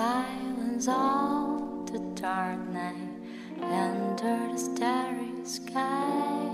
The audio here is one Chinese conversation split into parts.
silence of the dark night, under the starry skies.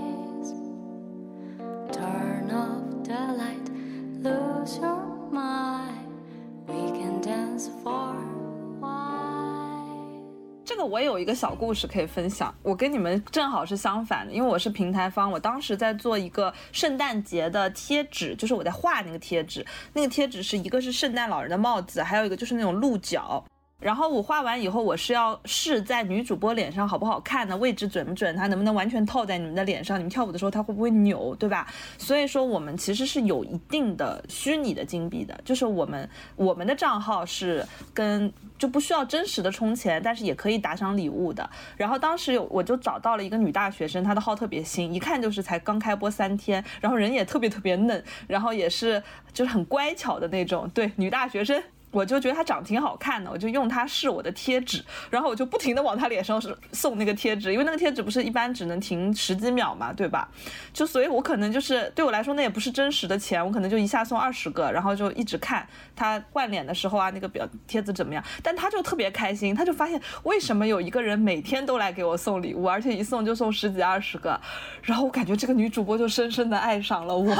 我有一个小故事可以分享，我跟你们正好是相反的，因为我是平台方，我当时在做一个圣诞节的贴纸，就是我在画那个贴纸，那个贴纸是一个是圣诞老人的帽子，还有一个就是那种鹿角。然后我画完以后，我是要试在女主播脸上好不好看呢？位置准不准？它能不能完全套在你们的脸上？你们跳舞的时候它会不会扭，对吧？所以说我们其实是有一定的虚拟的金币的，就是我们我们的账号是跟就不需要真实的充钱，但是也可以打赏礼物的。然后当时有我就找到了一个女大学生，她的号特别新，一看就是才刚开播三天，然后人也特别特别嫩，然后也是就是很乖巧的那种，对，女大学生。我就觉得她长得挺好看的，我就用它试我的贴纸，然后我就不停的往她脸上送那个贴纸，因为那个贴纸不是一般只能停十几秒嘛，对吧？就所以，我可能就是对我来说那也不是真实的钱，我可能就一下送二十个，然后就一直看她换脸的时候啊，那个表贴子怎么样，但她就特别开心，她就发现为什么有一个人每天都来给我送礼物，而且一送就送十几二十个，然后我感觉这个女主播就深深的爱上了我，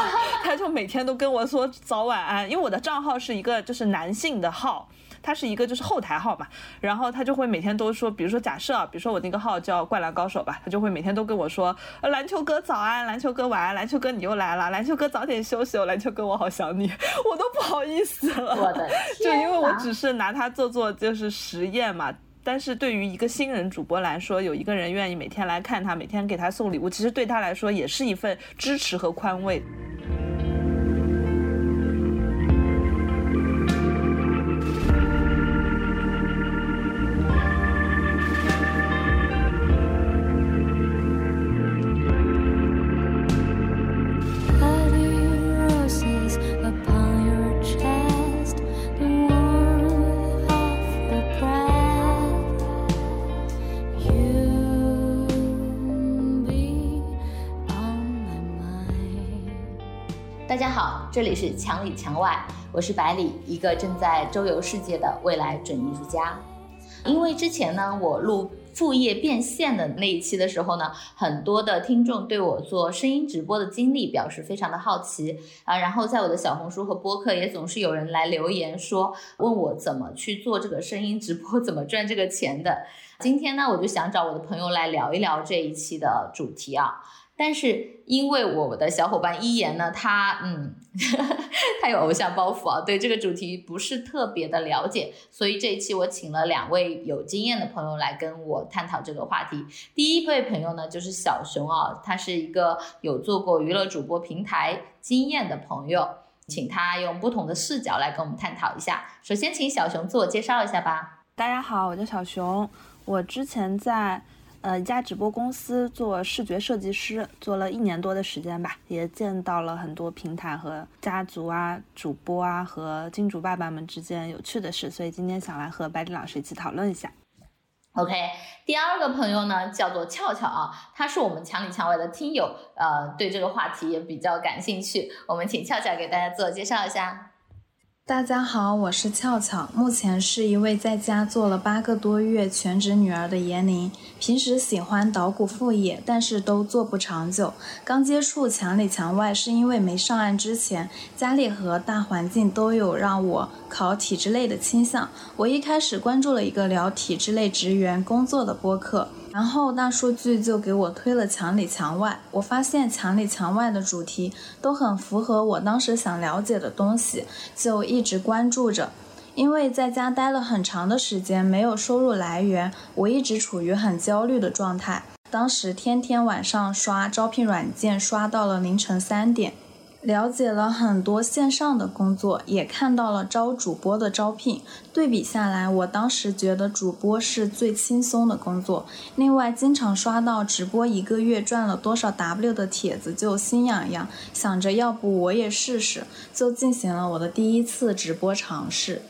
她就每天都跟我说早晚安，因为我的账号是一个就是男性的号，它是一个就是后台号嘛，然后他就会每天都说，比如说假设啊，比如说我那个号叫灌篮高手吧，他就会每天都跟我说，篮球哥早安，篮球哥晚安，篮球哥你又来了，篮球哥早点休息哦，篮球哥我好想你，我都不好意思了，就因为我只是拿它做做就是实验嘛。但是对于一个新人主播来说，有一个人愿意每天来看他，每天给他送礼物，其实对他来说也是一份支持和宽慰。这里是墙里墙外，我是百里，一个正在周游世界的未来准艺术家。因为之前呢，我录副业变现的那一期的时候呢，很多的听众对我做声音直播的经历表示非常的好奇啊，然后在我的小红书和播客也总是有人来留言说，问我怎么去做这个声音直播，怎么赚这个钱的。今天呢，我就想找我的朋友来聊一聊这一期的主题啊。但是因为我的小伙伴一言呢，他嗯，他有偶像包袱啊，对这个主题不是特别的了解，所以这一期我请了两位有经验的朋友来跟我探讨这个话题。第一位朋友呢，就是小熊啊，他是一个有做过娱乐主播平台经验的朋友，请他用不同的视角来跟我们探讨一下。首先，请小熊自我介绍一下吧。大家好，我叫小熊，我之前在呃一家直播公司做视觉设计师，做了一年多的时间吧，也见到了很多平台和家族啊、主播啊和金主爸爸们之间有趣的事，所以今天想来和白迪老师一起讨论一下。OK，第二个朋友呢叫做俏俏啊，他是我们墙里墙外的听友，呃，对这个话题也比较感兴趣。我们请俏俏给大家自我介绍一下。大家好，我是俏俏，目前是一位在家做了八个多月全职女儿的严宁。平时喜欢捣鼓副业，但是都做不长久。刚接触墙里墙外，是因为没上岸之前，家里和大环境都有让我考体制类的倾向。我一开始关注了一个聊体制类职员工作的播客，然后大数据就给我推了墙里墙外。我发现墙里墙外的主题都很符合我当时想了解的东西，就一直关注着。因为在家待了很长的时间，没有收入来源，我一直处于很焦虑的状态。当时天天晚上刷招聘软件，刷到了凌晨三点。了解了很多线上的工作，也看到了招主播的招聘。对比下来，我当时觉得主播是最轻松的工作。另外，经常刷到直播一个月赚了多少 W 的帖子，就心痒痒，想着要不我也试试，就进行了我的第一次直播尝试。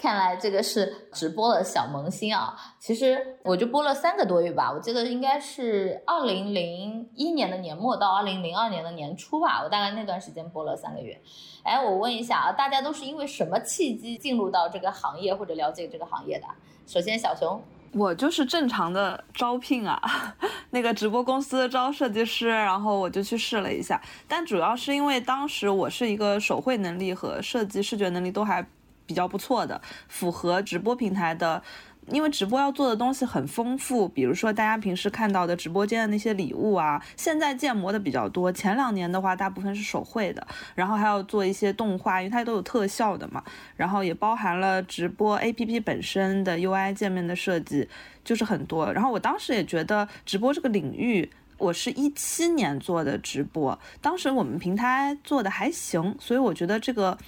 看来这个是直播的小萌新啊。其实我就播了三个多月吧，我记得应该是二零零一年的年末到二零零二年的年初吧，我大概那段时间播了三个月。哎，我问一下啊，大家都是因为什么契机进入到这个行业或者了解这个行业的？首先，小熊，我就是正常的招聘啊，那个直播公司招设计师，然后我就去试了一下，但主要是因为当时我是一个手绘能力和设计视觉能力都还。比较不错的，符合直播平台的，因为直播要做的东西很丰富，比如说大家平时看到的直播间的那些礼物啊，现在建模的比较多，前两年的话大部分是手绘的，然后还要做一些动画，因为它都有特效的嘛，然后也包含了直播 APP 本身的 UI 界面的设计，就是很多。然后我当时也觉得直播这个领域，我是一七年做的直播，当时我们平台做的还行，所以我觉得这个。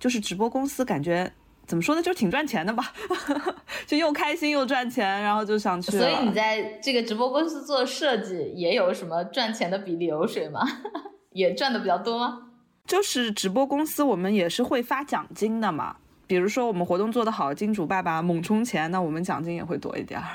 就是直播公司，感觉怎么说呢，就挺赚钱的吧，就又开心又赚钱，然后就想去。所以你在这个直播公司做设计，也有什么赚钱的比例流水吗？也赚的比较多吗？就是直播公司，我们也是会发奖金的嘛。比如说我们活动做得好，金主爸爸猛充钱，那我们奖金也会多一点儿。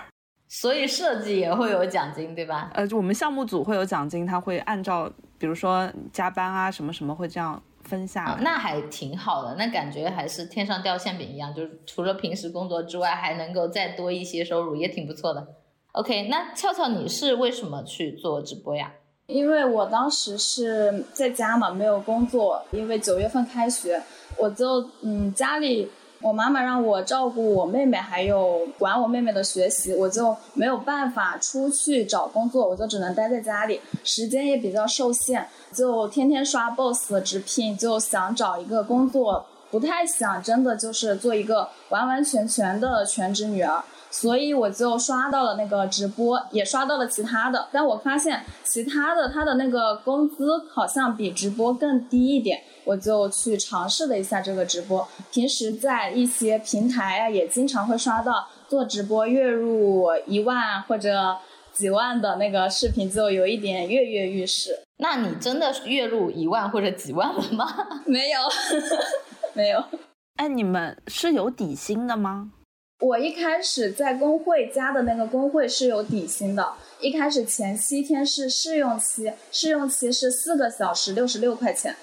所以设计也会有奖金，对吧？呃，就我们项目组会有奖金，他会按照比如说加班啊什么什么会这样。分下，那还挺好的，那感觉还是天上掉馅饼一样，就是除了平时工作之外，还能够再多一些收入，也挺不错的。OK，那俏俏你是为什么去做直播呀？因为我当时是在家嘛，没有工作，因为九月份开学，我就嗯家里。我妈妈让我照顾我妹妹，还有管我妹妹的学习，我就没有办法出去找工作，我就只能待在家里，时间也比较受限，就天天刷 boss 的直聘，就想找一个工作，不太想真的就是做一个完完全全的全职女儿。所以我就刷到了那个直播，也刷到了其他的，但我发现其他的他的那个工资好像比直播更低一点，我就去尝试了一下这个直播。平时在一些平台啊，也经常会刷到做直播月入一万或者几万的那个视频，就有一点跃跃欲试。那你真的月入一万或者几万了吗？没有，没有。哎，你们是有底薪的吗？我一开始在工会加的那个工会是有底薪的，一开始前七天是试用期，试用期是四个小时六十六块钱，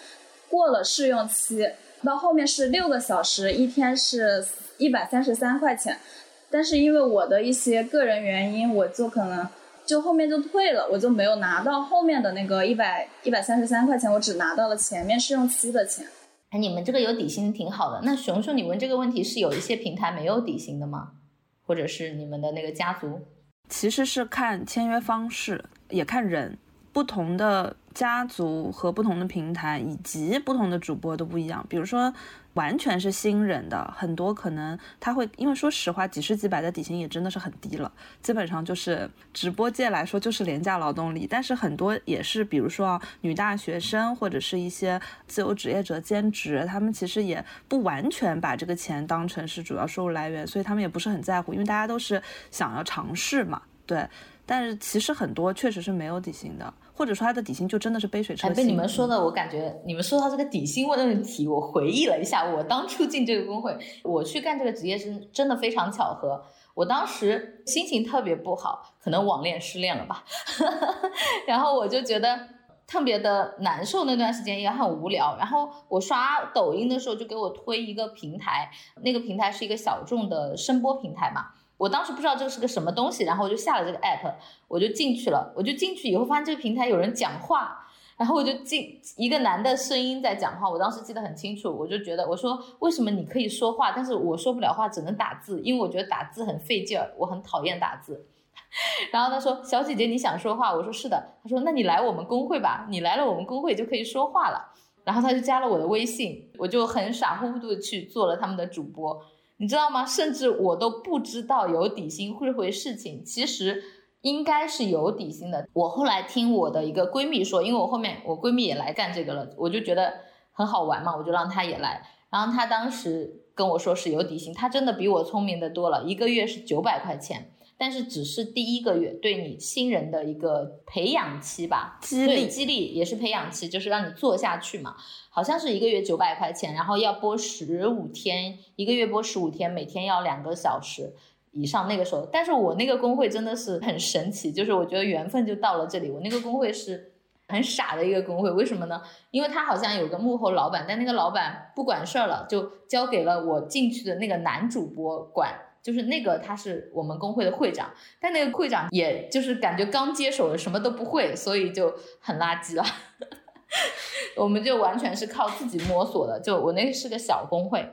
过了试用期到后面是六个小时，一天是一百三十三块钱，但是因为我的一些个人原因，我就可能就后面就退了，我就没有拿到后面的那个一百一百三十三块钱，我只拿到了前面试用期的钱。哎，你们这个有底薪挺好的。那熊熊，你问这个问题是有一些平台没有底薪的吗？或者是你们的那个家族？其实是看签约方式，也看人，不同的家族和不同的平台以及不同的主播都不一样。比如说。完全是新人的，很多可能他会，因为说实话，几十几百的底薪也真的是很低了，基本上就是直播界来说就是廉价劳动力。但是很多也是，比如说女大学生或者是一些自由职业者兼职，他们其实也不完全把这个钱当成是主要收入来源，所以他们也不是很在乎，因为大家都是想要尝试嘛，对。但是其实很多确实是没有底薪的。或者说他的底薪就真的是杯水车薪。被你们说的，我感觉你们说到这个底薪问题，我回忆了一下，我当初进这个工会，我去干这个职业是真的非常巧合。我当时心情特别不好，可能网恋失恋了吧，然后我就觉得特别的难受，那段时间也很无聊。然后我刷抖音的时候，就给我推一个平台，那个平台是一个小众的声波平台嘛。我当时不知道这个是个什么东西，然后我就下了这个 app，我就进去了。我就进去以后发现这个平台有人讲话，然后我就进一个男的声音在讲话。我当时记得很清楚，我就觉得我说为什么你可以说话，但是我说不了话，只能打字，因为我觉得打字很费劲儿，我很讨厌打字。然后他说：“小姐姐你想说话？”我说：“是的。”他说：“那你来我们工会吧，你来了我们工会就可以说话了。”然后他就加了我的微信，我就很傻乎乎的去做了他们的主播。你知道吗？甚至我都不知道有底薪这回事情，其实应该是有底薪的。我后来听我的一个闺蜜说，因为我后面我闺蜜也来干这个了，我就觉得很好玩嘛，我就让她也来。然后她当时跟我说是有底薪，她真的比我聪明的多了，一个月是九百块钱。但是只是第一个月对你新人的一个培养期吧，激励激励也是培养期，就是让你做下去嘛。好像是一个月九百块钱，然后要播十五天，一个月播十五天，每天要两个小时以上。那个时候，但是我那个工会真的是很神奇，就是我觉得缘分就到了这里。我那个工会是很傻的一个工会，为什么呢？因为他好像有个幕后老板，但那个老板不管事儿了，就交给了我进去的那个男主播管。就是那个他是我们工会的会长，但那个会长也就是感觉刚接手了，什么都不会，所以就很垃圾了。我们就完全是靠自己摸索的。就我那个是个小工会，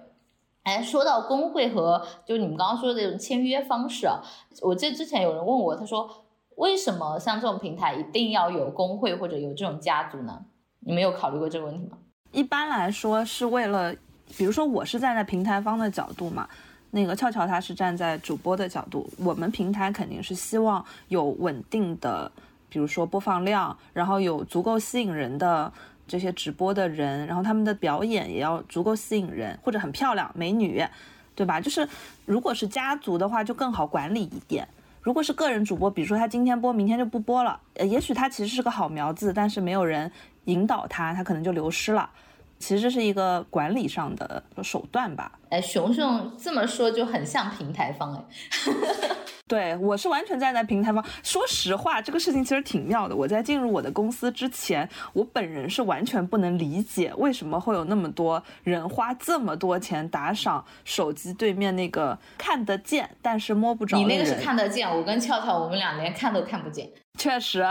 哎，说到工会和就你们刚刚说的这种签约方式啊，我记得之前有人问我，他说为什么像这种平台一定要有工会或者有这种家族呢？你们有考虑过这个问题吗？一般来说是为了，比如说我是站在平台方的角度嘛，那个俏俏她是站在主播的角度，我们平台肯定是希望有稳定的，比如说播放量，然后有足够吸引人的这些直播的人，然后他们的表演也要足够吸引人，或者很漂亮美女，对吧？就是如果是家族的话，就更好管理一点。如果是个人主播，比如说他今天播，明天就不播了，呃，也许他其实是个好苗子，但是没有人引导他，他可能就流失了。其实这是一个管理上的手段吧。哎，熊熊这么说就很像平台方哎。对我是完全站在平台方。说实话，这个事情其实挺妙的。我在进入我的公司之前，我本人是完全不能理解为什么会有那么多人花这么多钱打赏手机对面那个看得见但是摸不着。你那个是看得见，我跟俏俏我们俩连看都看不见。确实。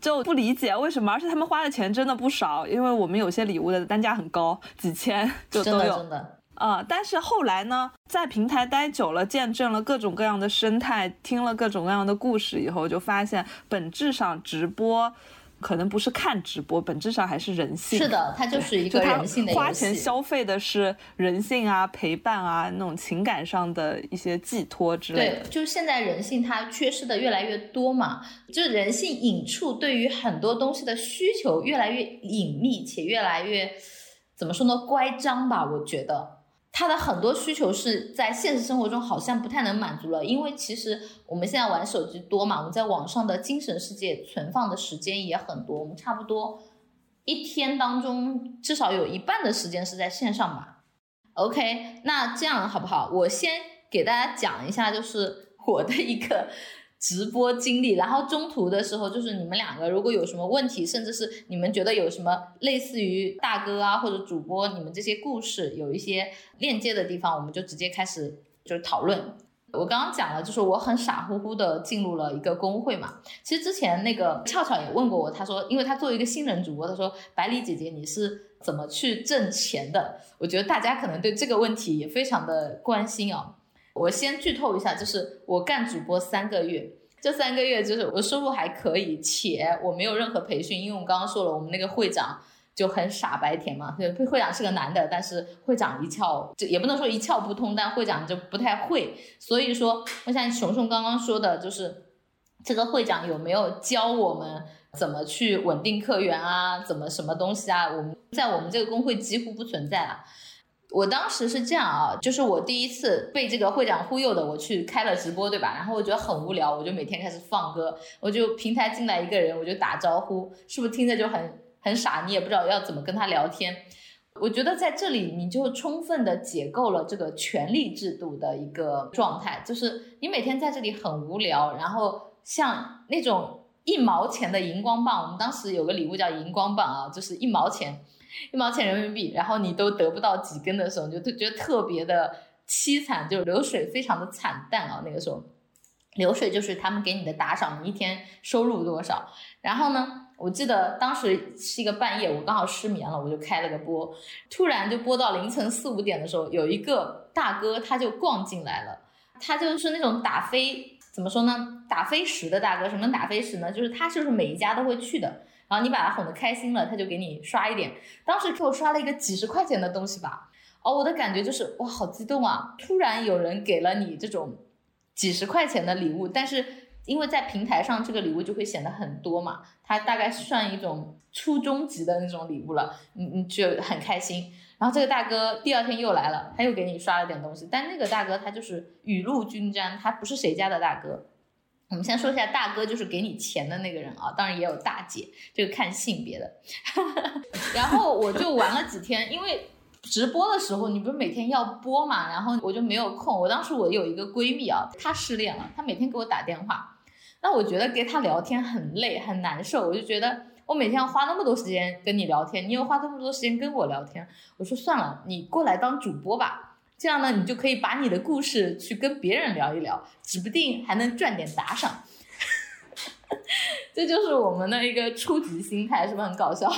就不理解为什么，而且他们花的钱真的不少，因为我们有些礼物的单价很高，几千 就都有。真的。啊、但是后来呢，在平台待久了，见证了各种各样的生态，听了各种各样的故事以后，就发现本质上直播可能不是看直播，本质上还是人性。是的，它就是一个人性的。花钱消费的是人性啊、陪伴啊那种情感上的一些寄托之类的。对，就是现在人性它缺失的越来越多嘛，就是人性隐处对于很多东西的需求越来越隐秘且越来越怎么说呢乖张吧，我觉得。他的很多需求是在现实生活中好像不太能满足了，因为其实我们现在玩手机多嘛，我们在网上的精神世界存放的时间也很多，我们差不多一天当中至少有一半的时间是在线上吧。OK，那这样好不好？我先给大家讲一下，就是我的一个。直播经历，然后中途的时候，就是你们两个如果有什么问题，甚至是你们觉得有什么类似于大哥啊或者主播，你们这些故事有一些链接的地方，我们就直接开始就是讨论。我刚刚讲了，就是我很傻乎乎的进入了一个公会嘛。其实之前那个俏俏也问过我，他说，因为他作为一个新人主播，他说百里姐姐你是怎么去挣钱的？我觉得大家可能对这个问题也非常的关心啊。我先剧透一下，就是我干主播三个月，这三个月就是我收入还可以，且我没有任何培训，因为我刚刚说了，我们那个会长就很傻白甜嘛，对，会长是个男的，但是会长一窍就也不能说一窍不通，但会长就不太会，所以说，我像熊熊刚刚说的，就是这个会长有没有教我们怎么去稳定客源啊，怎么什么东西啊？我们在我们这个工会几乎不存在了。我当时是这样啊，就是我第一次被这个会长忽悠的，我去开了直播，对吧？然后我觉得很无聊，我就每天开始放歌，我就平台进来一个人，我就打招呼，是不是听着就很很傻？你也不知道要怎么跟他聊天。我觉得在这里你就充分的解构了这个权力制度的一个状态，就是你每天在这里很无聊，然后像那种一毛钱的荧光棒，我们当时有个礼物叫荧光棒啊，就是一毛钱。一毛钱人民币，然后你都得不到几根的时候，你就就觉得特别的凄惨，就是流水非常的惨淡啊。那个时候，流水就是他们给你的打赏，你一天收入多少。然后呢，我记得当时是一个半夜，我刚好失眠了，我就开了个播，突然就播到凌晨四五点的时候，有一个大哥他就逛进来了，他就是那种打飞怎么说呢？打飞石的大哥，什么打飞石呢？就是他就是每一家都会去的。然后你把他哄得开心了，他就给你刷一点。当时给我刷了一个几十块钱的东西吧，哦，我的感觉就是哇，好激动啊！突然有人给了你这种几十块钱的礼物，但是因为在平台上这个礼物就会显得很多嘛，它大概算一种初中级的那种礼物了，你你就很开心。然后这个大哥第二天又来了，他又给你刷了点东西，但那个大哥他就是雨露均沾，他不是谁家的大哥。我们先说一下大哥，就是给你钱的那个人啊，当然也有大姐，这个看性别的。然后我就玩了几天，因为直播的时候你不是每天要播嘛，然后我就没有空。我当时我有一个闺蜜啊，她失恋了，她每天给我打电话，那我觉得跟她聊天很累很难受，我就觉得我每天要花那么多时间跟你聊天，你又花这么多时间跟我聊天，我说算了，你过来当主播吧。这样呢，你就可以把你的故事去跟别人聊一聊，指不定还能赚点打赏。这就是我们的一个初级心态，是不是很搞笑？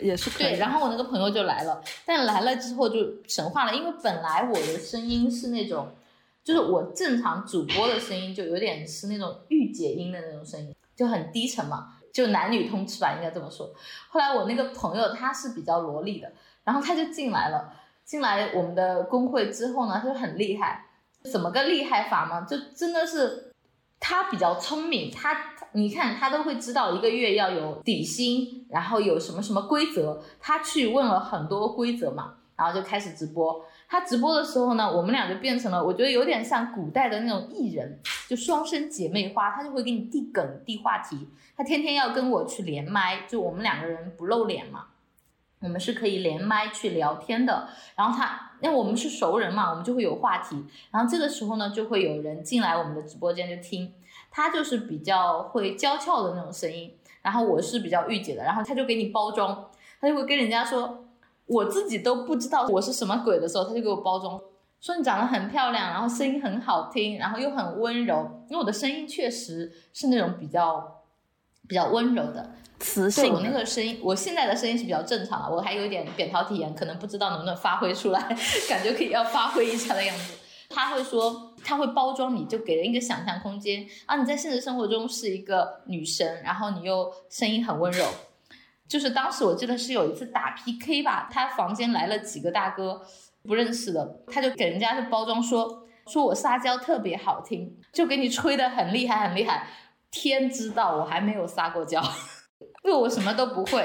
也是可以。对，然后我那个朋友就来了，但来了之后就神话了，因为本来我的声音是那种，就是我正常主播的声音就有点是那种御姐音的那种声音，就很低沉嘛，就男女通吃吧，应该这么说。后来我那个朋友他是比较萝莉的，然后他就进来了。进来我们的工会之后呢，他就很厉害，怎么个厉害法吗？就真的是他比较聪明，他你看他都会知道一个月要有底薪，然后有什么什么规则，他去问了很多规则嘛，然后就开始直播。他直播的时候呢，我们俩就变成了，我觉得有点像古代的那种艺人，就双生姐妹花，他就会给你递梗递话题，他天天要跟我去连麦，就我们两个人不露脸嘛。我们是可以连麦去聊天的，然后他，那我们是熟人嘛，我们就会有话题，然后这个时候呢，就会有人进来我们的直播间就听，他就是比较会娇俏的那种声音，然后我是比较御姐的，然后他就给你包装，他就会跟人家说，我自己都不知道我是什么鬼的时候，他就给我包装，说你长得很漂亮，然后声音很好听，然后又很温柔，因为我的声音确实是那种比较比较温柔的。磁性，我那个声音，我现在的声音是比较正常的，我还有一点扁桃体炎，可能不知道能不能发挥出来，感觉可以要发挥一下的样子。他会说，他会包装你，就给人一个想象空间啊。你在现实生活中是一个女神，然后你又声音很温柔。就是当时我记得是有一次打 PK 吧，他房间来了几个大哥，不认识的，他就给人家就包装说，说我撒娇特别好听，就给你吹得很厉害很厉害。天知道我还没有撒过娇。因为我什么都不会，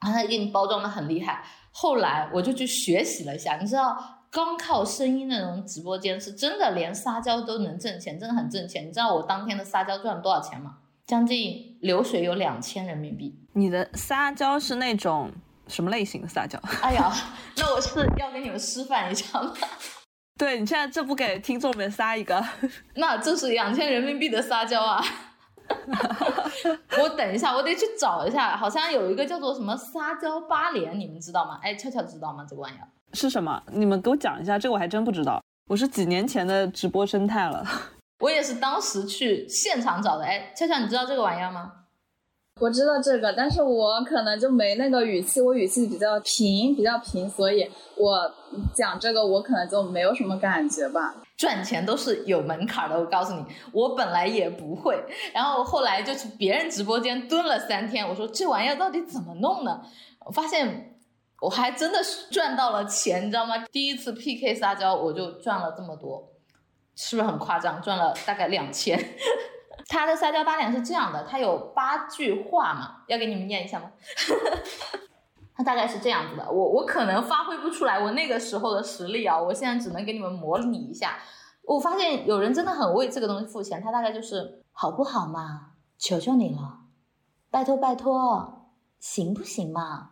然后他给你包装的很厉害。后来我就去学习了一下，你知道，光靠声音那种直播间是真的，连撒娇都能挣钱，真的很挣钱。你知道我当天的撒娇赚了多少钱吗？将近流水有两千人民币。你的撒娇是那种什么类型的撒娇？哎呀，那我是要给你们示范一下吗？对你现在这不给听众们撒一个？那这是两千人民币的撒娇啊！我等一下，我得去找一下，好像有一个叫做什么撒娇八连，你们知道吗？哎，悄悄知道吗？这个玩意儿是什么？你们给我讲一下，这个我还真不知道。我是几年前的直播生态了，我也是当时去现场找的。哎，悄悄，你知道这个玩意儿吗？我知道这个，但是我可能就没那个语气，我语气比较平，比较平，所以我讲这个我可能就没有什么感觉吧。赚钱都是有门槛的，我告诉你，我本来也不会，然后后来就去别人直播间蹲了三天，我说这玩意儿到底怎么弄呢？我发现我还真的是赚到了钱，你知道吗？第一次 PK 撒娇我就赚了这么多，是不是很夸张？赚了大概两千。他的撒娇八点是这样的，他有八句话嘛，要给你们念一下吗？他大概是这样子的，我我可能发挥不出来我那个时候的实力啊，我现在只能给你们模拟一下。我发现有人真的很为这个东西付钱，他大概就是好不好嘛？求求你了，拜托拜托，行不行嘛？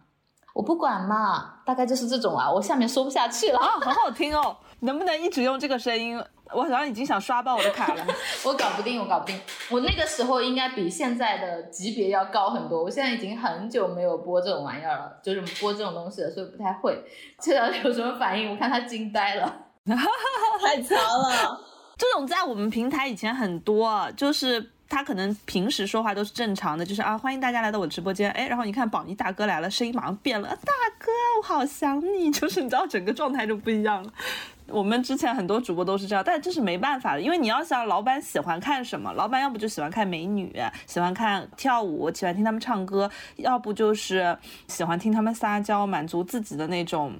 我不管嘛，大概就是这种啊，我下面说不下去了啊，好好听哦，能不能一直用这个声音？我好像已经想刷爆我的卡了，我搞不定，我搞不定。我那个时候应该比现在的级别要高很多。我现在已经很久没有播这种玩意儿了，就是播这种东西了，所以不太会。这条有什么反应？我看他惊呆了，太强了。这种在我们平台以前很多，就是他可能平时说话都是正常的，就是啊，欢迎大家来到我直播间，哎，然后你看宝妮大哥来了，声音马上变了，大哥，我好想你，就是你知道整个状态就不一样了。我们之前很多主播都是这样，但这是没办法的，因为你要想老板喜欢看什么，老板要不就喜欢看美女，喜欢看跳舞，喜欢听他们唱歌，要不就是喜欢听他们撒娇，满足自己的那种，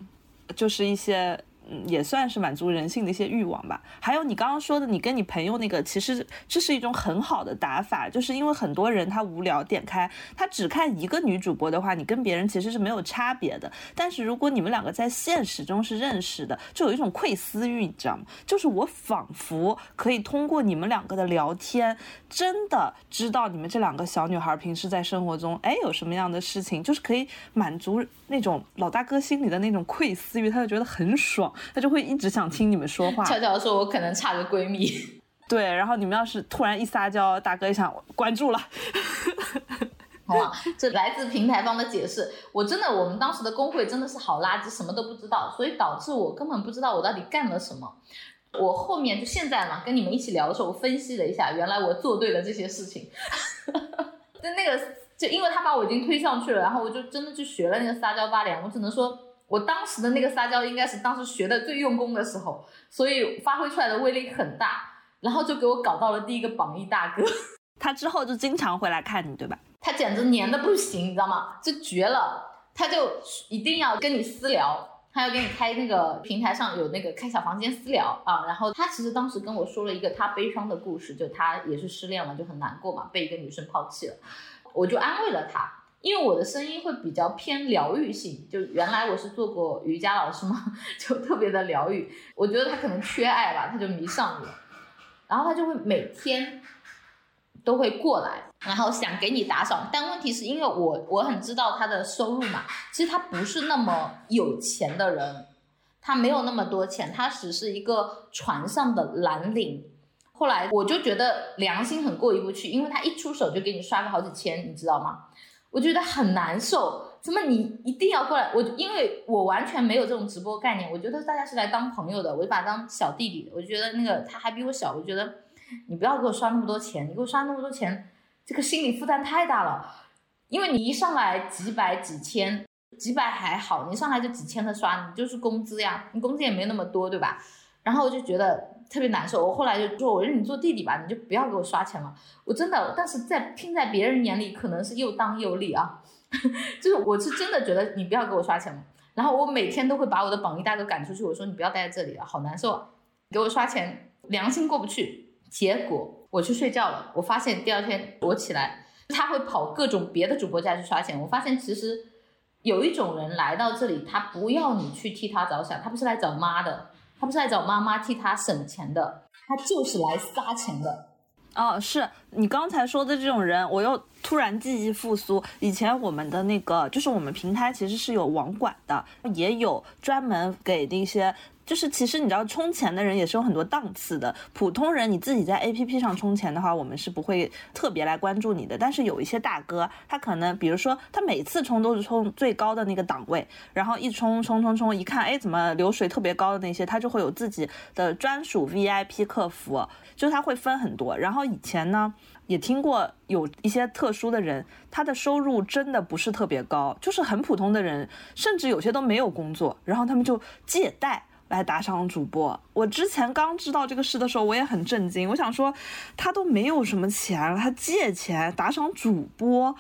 就是一些嗯，也算是满足人性的一些欲望吧。还有你刚刚说的，你跟你朋友那个，其实这是一种很好的打法，就是因为很多人他无聊点开，他只看一个女主播的话，你跟别人其实是没有差别的。但是如果你们两个在现实中是认识的，就有一种窥私欲，你知道吗？就是我仿佛可以通过你们两个的聊天，真的知道你们这两个小女孩平时在生活中，哎，有什么样的事情，就是可以满足那种老大哥心里的那种窥私欲，他就觉得很爽，他就会一直想听你们说话。悄悄说，我可能差个闺蜜。对，然后你们要是突然一撒娇，大哥一想关注了。好吧，这来自平台方的解释，我真的，我们当时的工会真的是好垃圾，什么都不知道，所以导致我根本不知道我到底干了什么。我后面就现在嘛，跟你们一起聊的时候，我分析了一下，原来我做对了这些事情。就那个，就因为他把我已经推上去了，然后我就真的去学了那个撒娇八连。我只能说，我当时的那个撒娇应该是当时学的最用功的时候，所以发挥出来的威力很大，然后就给我搞到了第一个榜一大哥。他之后就经常会来看你，对吧？他简直黏的不行，你知道吗？就绝了，他就一定要跟你私聊，他要给你开那个平台上有那个开小房间私聊啊。然后他其实当时跟我说了一个他悲伤的故事，就他也是失恋了，就很难过嘛，被一个女生抛弃了。我就安慰了他，因为我的声音会比较偏疗愈性，就原来我是做过瑜伽老师嘛，就特别的疗愈。我觉得他可能缺爱吧，他就迷上我，然后他就会每天。都会过来，然后想给你打赏，但问题是因为我我很知道他的收入嘛，其实他不是那么有钱的人，他没有那么多钱，他只是一个船上的蓝领。后来我就觉得良心很过意不去，因为他一出手就给你刷个好几千，你知道吗？我觉得很难受。怎么你一定要过来？我因为我完全没有这种直播概念，我觉得大家是来当朋友的，我就把他当小弟弟。我觉得那个他还比我小，我觉得。你不要给我刷那么多钱，你给我刷那么多钱，这个心理负担太大了。因为你一上来几百几千，几百还好，你上来就几千的刷，你就是工资呀，你工资也没那么多，对吧？然后我就觉得特别难受。我后来就说，我认你做弟弟吧，你就不要给我刷钱了。我真的，但是在听在别人眼里可能是又当又立啊，就是我是真的觉得你不要给我刷钱了。然后我每天都会把我的榜一大哥赶出去，我说你不要待在这里了，好难受，给我刷钱，良心过不去。结果我去睡觉了，我发现第二天我起来，他会跑各种别的主播家去刷钱。我发现其实有一种人来到这里，他不要你去替他着想，他不是来找妈的，他不是来找妈妈替他省钱的，他就是来撒钱的。哦，是你刚才说的这种人，我又突然记忆复苏。以前我们的那个，就是我们平台其实是有网管的，也有专门给那些。就是其实你知道充钱的人也是有很多档次的，普通人你自己在 A P P 上充钱的话，我们是不会特别来关注你的。但是有一些大哥，他可能比如说他每次充都是充最高的那个档位，然后一充充充充，一看哎怎么流水特别高的那些，他就会有自己的专属 V I P 客服，就他会分很多。然后以前呢也听过有一些特殊的人，他的收入真的不是特别高，就是很普通的人，甚至有些都没有工作，然后他们就借贷。来打赏主播，我之前刚知道这个事的时候，我也很震惊。我想说，他都没有什么钱，他借钱打赏主播，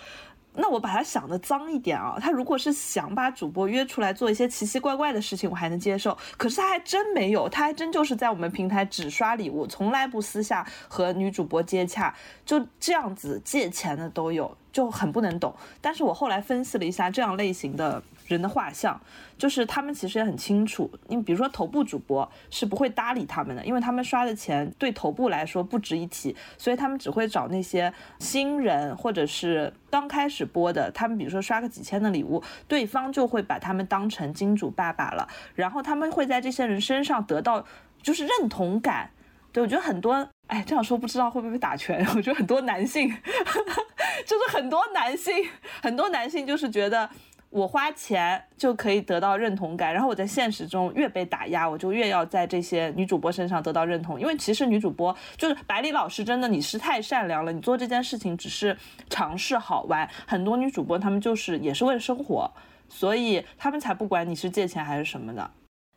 那我把他想的脏一点啊。他如果是想把主播约出来做一些奇奇怪怪的事情，我还能接受。可是他还真没有，他还真就是在我们平台只刷礼物，从来不私下和女主播接洽，就这样子借钱的都有，就很不能懂。但是我后来分析了一下这样类型的。人的画像，就是他们其实也很清楚，你比如说头部主播是不会搭理他们的，因为他们刷的钱对头部来说不值一提，所以他们只会找那些新人或者是刚开始播的，他们比如说刷个几千的礼物，对方就会把他们当成金主爸爸了，然后他们会在这些人身上得到就是认同感。对我觉得很多，哎，这样说不知道会不会被打拳。我觉得很多男性，就是很多男性，很多男性就是觉得。我花钱就可以得到认同感，然后我在现实中越被打压，我就越要在这些女主播身上得到认同。因为其实女主播就是百里老师，真的你是太善良了，你做这件事情只是尝试好玩。很多女主播她们就是也是为了生活，所以她们才不管你是借钱还是什么的。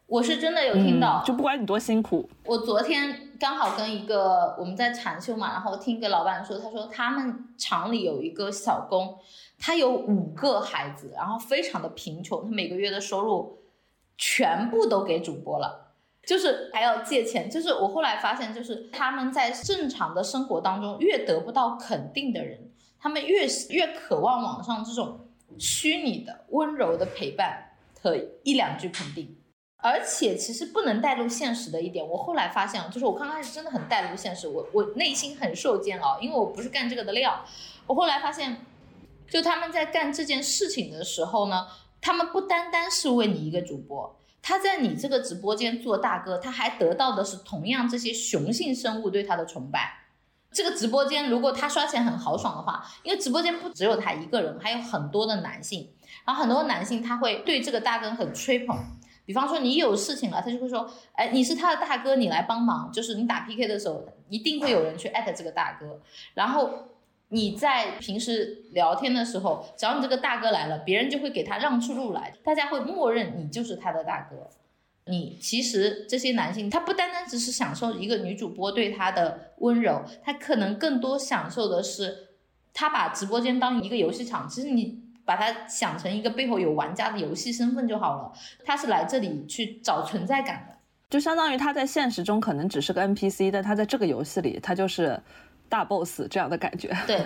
我是真的有听到，就不管你多辛苦。我昨天刚好跟一个我们在禅修嘛，然后听一个老板说，他说他们厂里有一个小工。他有五个孩子，然后非常的贫穷，他每个月的收入全部都给主播了。就是还要借钱，就是我后来发现，就是他们在正常的生活当中越得不到肯定的人，他们越越渴望网上这种虚拟的温柔的陪伴和一两句肯定。而且其实不能带入现实的一点，我后来发现，就是我刚开始真的很带入现实，我我内心很受煎熬，因为我不是干这个的料。我后来发现，就他们在干这件事情的时候呢，他们不单单是为你一个主播。他在你这个直播间做大哥，他还得到的是同样这些雄性生物对他的崇拜。这个直播间如果他刷钱很豪爽的话，因为直播间不只有他一个人，还有很多的男性，然后很多男性他会对这个大哥很吹捧。比方说你有事情了，他就会说，哎，你是他的大哥，你来帮忙。就是你打 PK 的时候，一定会有人去艾特这个大哥，然后。你在平时聊天的时候，只要你这个大哥来了，别人就会给他让出路来，大家会默认你就是他的大哥。你其实这些男性，他不单单只是享受一个女主播对他的温柔，他可能更多享受的是，他把直播间当一个游戏场。其实你把它想成一个背后有玩家的游戏身份就好了，他是来这里去找存在感的，就相当于他在现实中可能只是个 NPC，但他在这个游戏里，他就是。大 boss 这样的感觉，对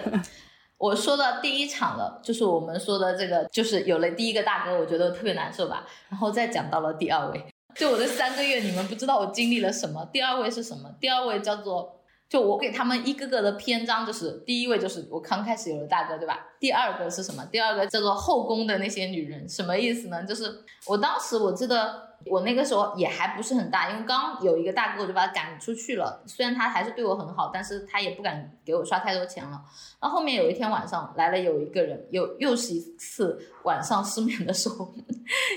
我说到第一场了，就是我们说的这个，就是有了第一个大哥，我觉得特别难受吧。然后再讲到了第二位，就我这三个月，你们不知道我经历了什么。第二位是什么？第二位叫做，就我给他们一个个的篇章，就是第一位就是我刚开始有了大哥，对吧？第二个是什么？第二个叫做后宫的那些女人，什么意思呢？就是我当时我记得。我那个时候也还不是很大，因为刚有一个大哥，我就把他赶出去了。虽然他还是对我很好，但是他也不敢给我刷太多钱了。然后后面有一天晚上来了有一个人，又又是一次晚上失眠的时候，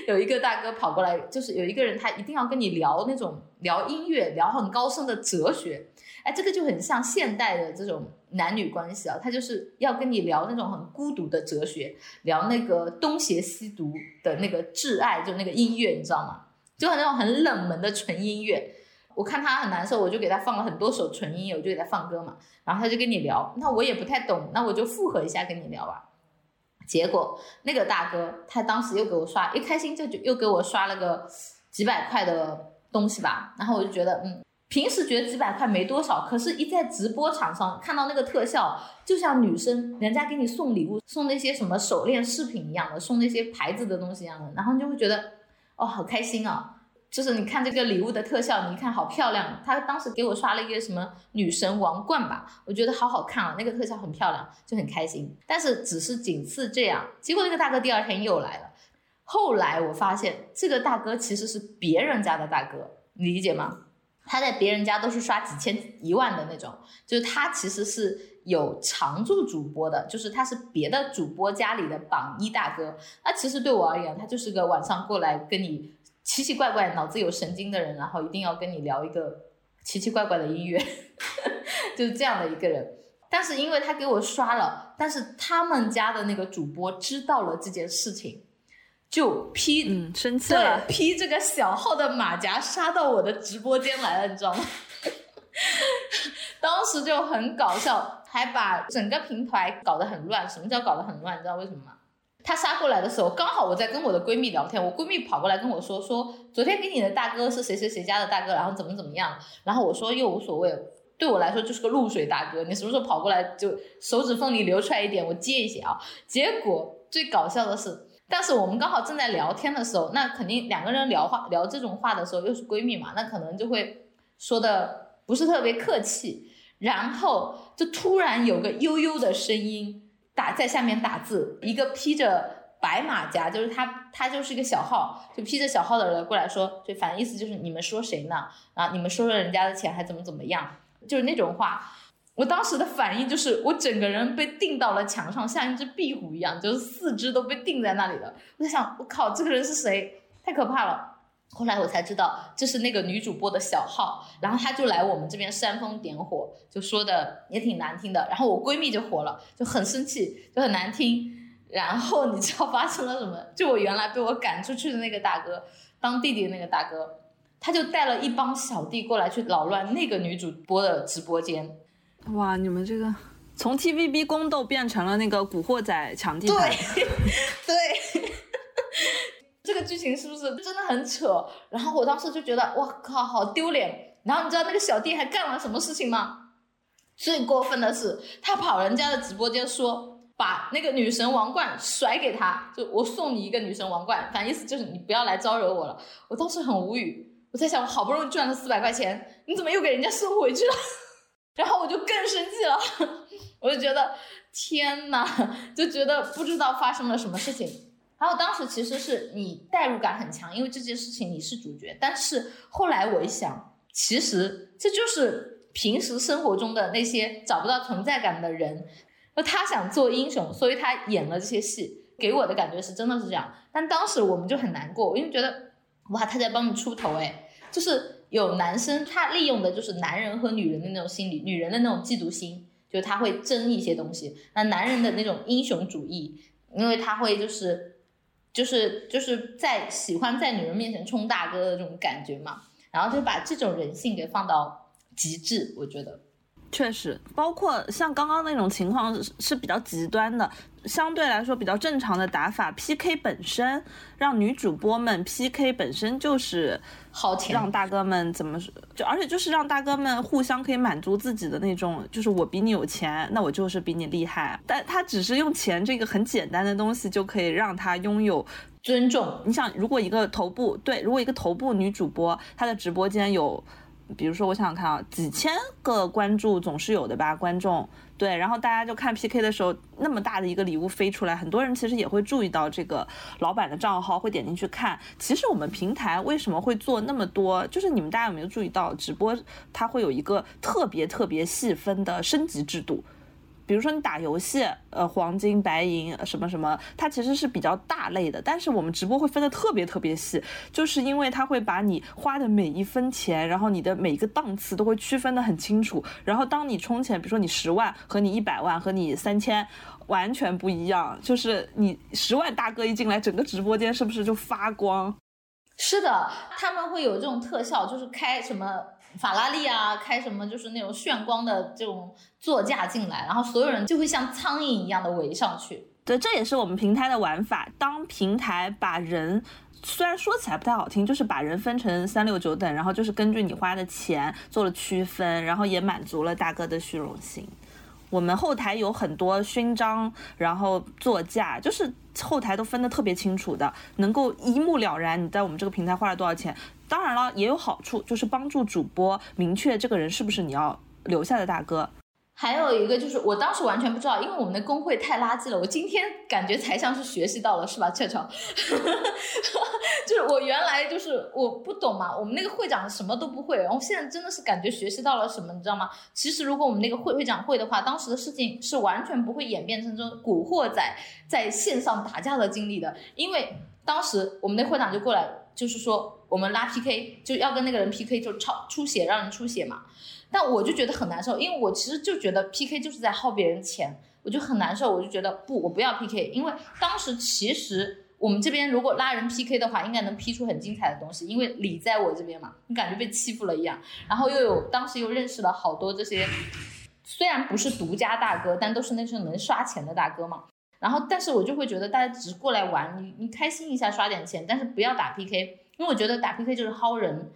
有一个大哥跑过来，就是有一个人他一定要跟你聊那种聊音乐，聊很高深的哲学。哎，这个就很像现代的这种男女关系啊，他就是要跟你聊那种很孤独的哲学，聊那个东邪西毒的那个挚爱，就那个音乐，你知道吗？就很那种很冷门的纯音乐，我看他很难受，我就给他放了很多首纯音乐，我就给他放歌嘛，然后他就跟你聊，那我也不太懂，那我就附和一下跟你聊吧。结果那个大哥他当时又给我刷，一开心就就又给我刷了个几百块的东西吧，然后我就觉得，嗯，平时觉得几百块没多少，可是一在直播场上看到那个特效，就像女生人家给你送礼物，送那些什么手链饰品一样的，送那些牌子的东西一样的，然后你就会觉得。哦，好开心啊！就是你看这个礼物的特效，你看好漂亮。他当时给我刷了一个什么女神王冠吧，我觉得好好看啊，那个特效很漂亮，就很开心。但是只是仅次这样，结果那个大哥第二天又来了。后来我发现这个大哥其实是别人家的大哥，你理解吗？他在别人家都是刷几千、一万的那种，就是他其实是有常驻主播的，就是他是别的主播家里的榜一大哥。那其实对我而言，他就是个晚上过来跟你奇奇怪怪、脑子有神经的人，然后一定要跟你聊一个奇奇怪怪的音乐，就是这样的一个人。但是因为他给我刷了，但是他们家的那个主播知道了这件事情。就披嗯生气了，披这个小号的马甲杀到我的直播间来了，你知道吗？当时就很搞笑，还把整个平台搞得很乱。什么叫搞得很乱？你知道为什么吗？他杀过来的时候，刚好我在跟我的闺蜜聊天，我闺蜜跑过来跟我说，说昨天给你的大哥是谁谁谁家的大哥，然后怎么怎么样。然后我说又无所谓，对我来说就是个露水大哥，你什么时候跑过来就手指缝里流出来一点，我接一些啊。结果最搞笑的是。但是我们刚好正在聊天的时候，那肯定两个人聊话聊这种话的时候，又是闺蜜嘛，那可能就会说的不是特别客气，然后就突然有个悠悠的声音打在下面打字，一个披着白马甲，就是他他就是一个小号，就披着小号的人过来说，就反正意思就是你们说谁呢？啊，你们收了人家的钱还怎么怎么样？就是那种话。我当时的反应就是，我整个人被钉到了墙上，像一只壁虎一样，就是四肢都被钉在那里了。我在想，我靠，这个人是谁？太可怕了。后来我才知道，这是那个女主播的小号，然后她就来我们这边煽风点火，就说的也挺难听的。然后我闺蜜就火了，就很生气，就很难听。然后你知道发生了什么？就我原来被我赶出去的那个大哥，当弟弟的那个大哥，他就带了一帮小弟过来去扰乱那个女主播的直播间。哇，你们这个从 TVB 宫斗变成了那个古惑仔抢地盘。对，对，这个剧情是不是真的很扯？然后我当时就觉得，哇靠，好丢脸。然后你知道那个小弟还干了什么事情吗？最过分的是，他跑人家的直播间说，把那个女神王冠甩给他，就我送你一个女神王冠，反正意思就是你不要来招惹我了。我当时很无语，我在想，我好不容易赚了四百块钱，你怎么又给人家送回去了？然后我就更生气了，我就觉得天呐，就觉得不知道发生了什么事情。然后当时其实是你代入感很强，因为这件事情你是主角。但是后来我一想，其实这就是平时生活中的那些找不到存在感的人，那他想做英雄，所以他演了这些戏，给我的感觉是真的是这样。但当时我们就很难过，因为觉得哇他在帮你出头哎，就是有男生他利用的就是男人和女人的那种心理，女人的那种嫉妒心，就是他会争一些东西。那男人的那种英雄主义，因为他会就是。就是就是在喜欢在女人面前充大哥的这种感觉嘛，然后就把这种人性给放到极致，我觉得。确实，包括像刚刚那种情况是是比较极端的，相对来说比较正常的打法，PK 本身让女主播们 PK 本身就是好钱，让大哥们怎么就而且就是让大哥们互相可以满足自己的那种，就是我比你有钱，那我就是比你厉害，但他只是用钱这个很简单的东西就可以让他拥有尊重。你想，如果一个头部对，如果一个头部女主播她的直播间有。比如说，我想想看啊，几千个关注总是有的吧？观众对，然后大家就看 PK 的时候，那么大的一个礼物飞出来，很多人其实也会注意到这个老板的账号，会点进去看。其实我们平台为什么会做那么多？就是你们大家有没有注意到，直播它会有一个特别特别细分的升级制度？比如说你打游戏，呃，黄金、白银什么什么，它其实是比较大类的。但是我们直播会分的特别特别细，就是因为它会把你花的每一分钱，然后你的每一个档次都会区分的很清楚。然后当你充钱，比如说你十万和你一百万和你三千完全不一样，就是你十万大哥一进来，整个直播间是不是就发光？是的，他们会有这种特效，就是开什么。法拉利啊，开什么就是那种炫光的这种座驾进来，然后所有人就会像苍蝇一样的围上去。对，这也是我们平台的玩法。当平台把人，虽然说起来不太好听，就是把人分成三六九等，然后就是根据你花的钱做了区分，然后也满足了大哥的虚荣心。我们后台有很多勋章，然后座驾，就是后台都分得特别清楚的，能够一目了然。你在我们这个平台花了多少钱？当然了，也有好处，就是帮助主播明确这个人是不是你要留下的大哥。还有一个就是，我当时完全不知道，因为我们的工会太垃圾了。我今天感觉才像是学习到了，是吧，俏俏？就是我原来就是我不懂嘛，我们那个会长什么都不会，然后现在真的是感觉学习到了什么，你知道吗？其实如果我们那个会会长会的话，当时的事情是完全不会演变成这种古惑仔在线上打架的经历的，因为当时我们那会长就过来，就是说我们拉 PK 就要跟那个人 PK，就超出血让人出血嘛。但我就觉得很难受，因为我其实就觉得 P K 就是在耗别人钱，我就很难受，我就觉得不，我不要 P K，因为当时其实我们这边如果拉人 P K 的话，应该能 P 出很精彩的东西，因为理在我这边嘛，你感觉被欺负了一样，然后又有当时又认识了好多这些，虽然不是独家大哥，但都是那种能刷钱的大哥嘛，然后但是我就会觉得大家只是过来玩，你你开心一下刷点钱，但是不要打 P K，因为我觉得打 P K 就是薅人。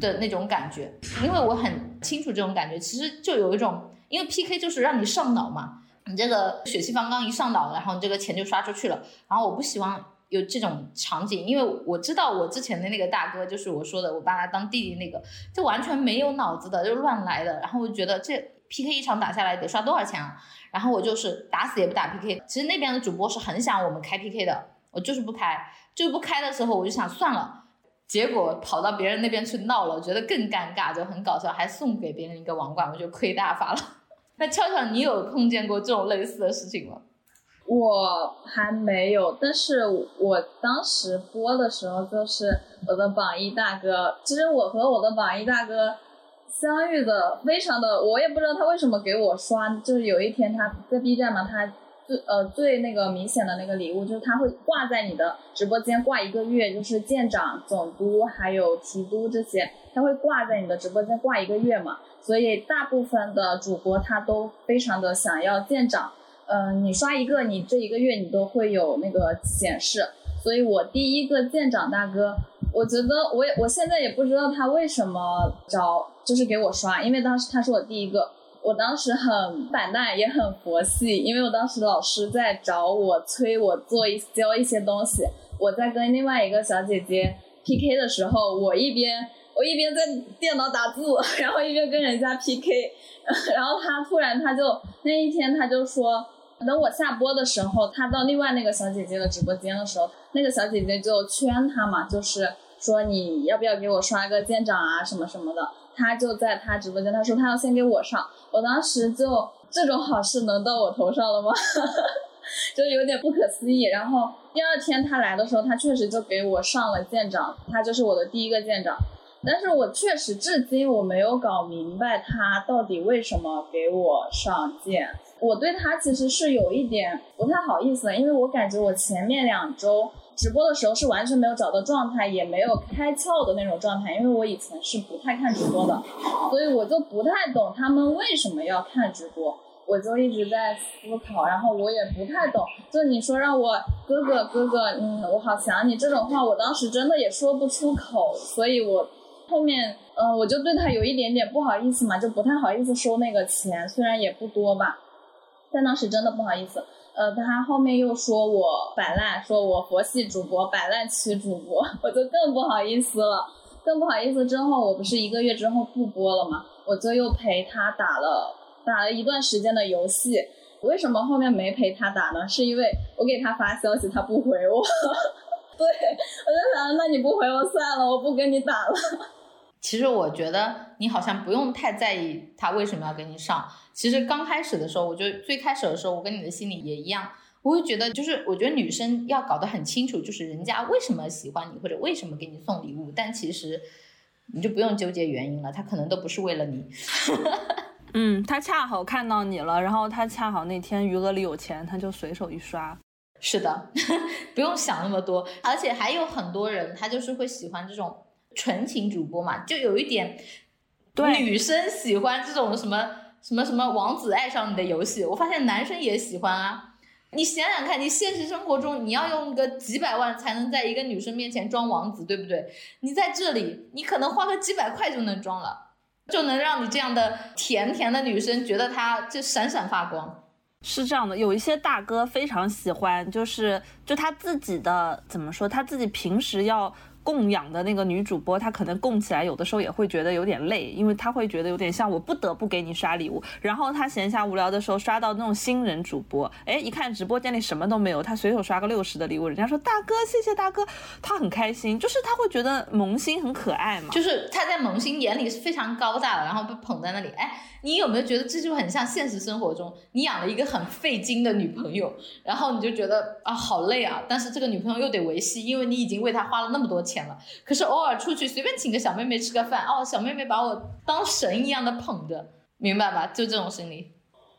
的那种感觉，因为我很清楚这种感觉，其实就有一种，因为 P K 就是让你上脑嘛，你这个血气方刚一上脑，然后你这个钱就刷出去了，然后我不希望有这种场景，因为我知道我之前的那个大哥，就是我说的我把他当弟弟那个，就完全没有脑子的，就乱来的，然后我就觉得这 P K 一场打下来得刷多少钱啊，然后我就是打死也不打 P K，其实那边的主播是很想我们开 P K 的，我就是不开，就不开的时候我就想算了。结果跑到别人那边去闹了，觉得更尴尬，就很搞笑，还送给别人一个王冠，我就亏大发了。那俏俏，你有碰见过这种类似的事情吗？我还没有，但是我当时播的时候，就是我的榜一大哥。其实我和我的榜一大哥相遇的非常的，我也不知道他为什么给我刷，就是有一天他在 B 站嘛，他。最呃最那个明显的那个礼物就是他会挂在你的直播间挂一个月，就是舰长、总督还有提督这些，他会挂在你的直播间挂一个月嘛。所以大部分的主播他都非常的想要舰长，嗯，你刷一个，你这一个月你都会有那个显示。所以我第一个舰长大哥，我觉得我也我现在也不知道他为什么找就是给我刷，因为当时他是我第一个。我当时很摆烂，也很佛系，因为我当时老师在找我催我做一教一些东西，我在跟另外一个小姐姐 PK 的时候，我一边我一边在电脑打字，然后一边跟人家 PK，然后他突然他就那一天他就说，等我下播的时候，他到另外那个小姐姐的直播间的时候，那个小姐姐就圈他嘛，就是说你要不要给我刷个舰长啊什么什么的。他就在他直播间，他说他要先给我上，我当时就这种好事能到我头上了吗？就有点不可思议。然后第二天他来的时候，他确实就给我上了舰长，他就是我的第一个舰长。但是我确实至今我没有搞明白他到底为什么给我上舰。我对他其实是有一点不太好意思的，因为我感觉我前面两周。直播的时候是完全没有找到状态，也没有开窍的那种状态，因为我以前是不太看直播的，所以我就不太懂他们为什么要看直播，我就一直在思考，然后我也不太懂，就你说让我哥哥哥哥，嗯，我好想你这种话，我当时真的也说不出口，所以我后面，嗯，我就对他有一点点不好意思嘛，就不太好意思收那个钱，虽然也不多吧，但当时真的不好意思。呃，他后面又说我摆烂，说我佛系主播，摆烂期主播，我就更不好意思了，更不好意思。之后我不是一个月之后不播了吗？我就又陪他打了打了一段时间的游戏。为什么后面没陪他打呢？是因为我给他发消息，他不回我。对，我就想，那你不回我算了，我不跟你打了。其实我觉得你好像不用太在意他为什么要给你上。其实刚开始的时候，我就最开始的时候，我跟你的心理也一样，我会觉得就是我觉得女生要搞得很清楚，就是人家为什么喜欢你或者为什么给你送礼物。但其实你就不用纠结原因了，他可能都不是为了你。嗯，他恰好看到你了，然后他恰好那天余额里有钱，他就随手一刷。是的，不用想那么多。而且还有很多人，他就是会喜欢这种。纯情主播嘛，就有一点，女生喜欢这种什么什么什么王子爱上你的游戏，我发现男生也喜欢啊。你想想看，你现实生活中你要用个几百万才能在一个女生面前装王子，对不对？你在这里，你可能花个几百块就能装了，就能让你这样的甜甜的女生觉得她就闪闪发光。是这样的，有一些大哥非常喜欢，就是就他自己的怎么说，他自己平时要。供养的那个女主播，她可能供起来有的时候也会觉得有点累，因为她会觉得有点像我不得不给你刷礼物。然后她闲暇无聊的时候刷到那种新人主播，哎，一看直播间里什么都没有，她随手刷个六十的礼物，人家说大哥谢谢大哥，她很开心，就是她会觉得萌新很可爱嘛，就是她在萌新眼里是非常高大的，然后被捧在那里，哎。你有没有觉得这就很像现实生活中，你养了一个很费劲的女朋友，然后你就觉得啊好累啊，但是这个女朋友又得维系，因为你已经为她花了那么多钱了。可是偶尔出去随便请个小妹妹吃个饭，哦，小妹妹把我当神一样的捧着，明白吧？就这种心理，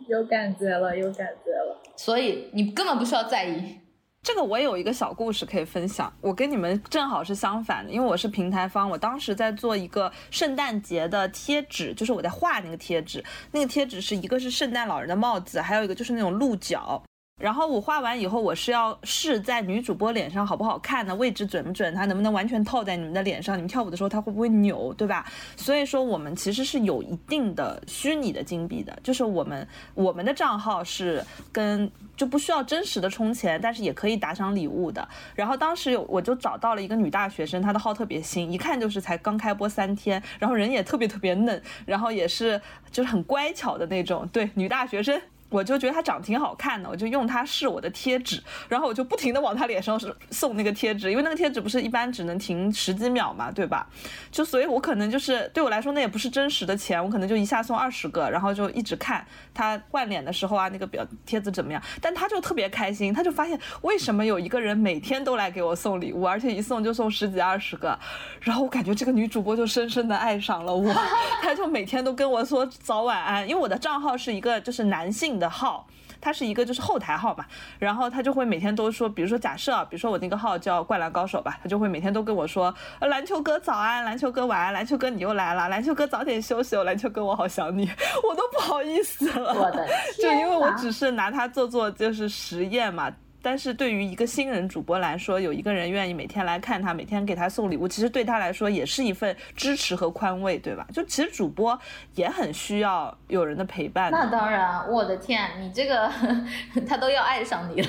有感觉了，有感觉了。所以你根本不需要在意。这个我也有一个小故事可以分享，我跟你们正好是相反的，因为我是平台方，我当时在做一个圣诞节的贴纸，就是我在画那个贴纸，那个贴纸是一个是圣诞老人的帽子，还有一个就是那种鹿角。然后我画完以后，我是要试在女主播脸上好不好看呢？位置准不准？它能不能完全套在你们的脸上？你们跳舞的时候它会不会扭，对吧？所以说我们其实是有一定的虚拟的金币的，就是我们我们的账号是跟就不需要真实的充钱，但是也可以打赏礼物的。然后当时有我就找到了一个女大学生，她的号特别新，一看就是才刚开播三天，然后人也特别特别嫩，然后也是就是很乖巧的那种，对，女大学生。我就觉得他长得挺好看的，我就用它试我的贴纸，然后我就不停的往他脸上送那个贴纸，因为那个贴纸不是一般只能停十几秒嘛，对吧？就所以，我可能就是对我来说那也不是真实的钱，我可能就一下送二十个，然后就一直看他换脸的时候啊，那个表贴纸怎么样？但他就特别开心，他就发现为什么有一个人每天都来给我送礼物，而且一送就送十几二十个，然后我感觉这个女主播就深深的爱上了我，她就每天都跟我说早晚安，因为我的账号是一个就是男性。的号，它是一个就是后台号嘛，然后他就会每天都说，比如说假设啊，比如说我那个号叫灌篮高手吧，他就会每天都跟我说，篮球哥早安，篮球哥晚安，篮球哥你又来了，篮球哥早点休息哦，篮球哥我好想你，我都不好意思了，我的就因为我只是拿它做做就是实验嘛。但是对于一个新人主播来说，有一个人愿意每天来看他，每天给他送礼物，其实对他来说也是一份支持和宽慰，对吧？就其实主播也很需要有人的陪伴的。那当然，我的天，你这个 他都要爱上你了。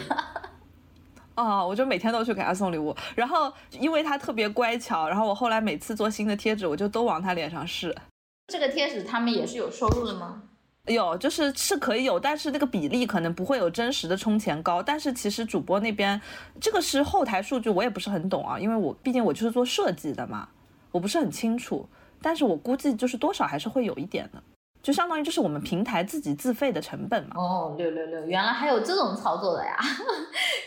哦，我就每天都去给他送礼物，然后因为他特别乖巧，然后我后来每次做新的贴纸，我就都往他脸上试。这个贴纸他们也是有收入的吗？有，就是是可以有，但是那个比例可能不会有真实的充钱高。但是其实主播那边这个是后台数据，我也不是很懂啊，因为我毕竟我就是做设计的嘛，我不是很清楚。但是我估计就是多少还是会有一点的，就相当于就是我们平台自己自费的成本嘛。哦，六六六，原来还有这种操作的呀！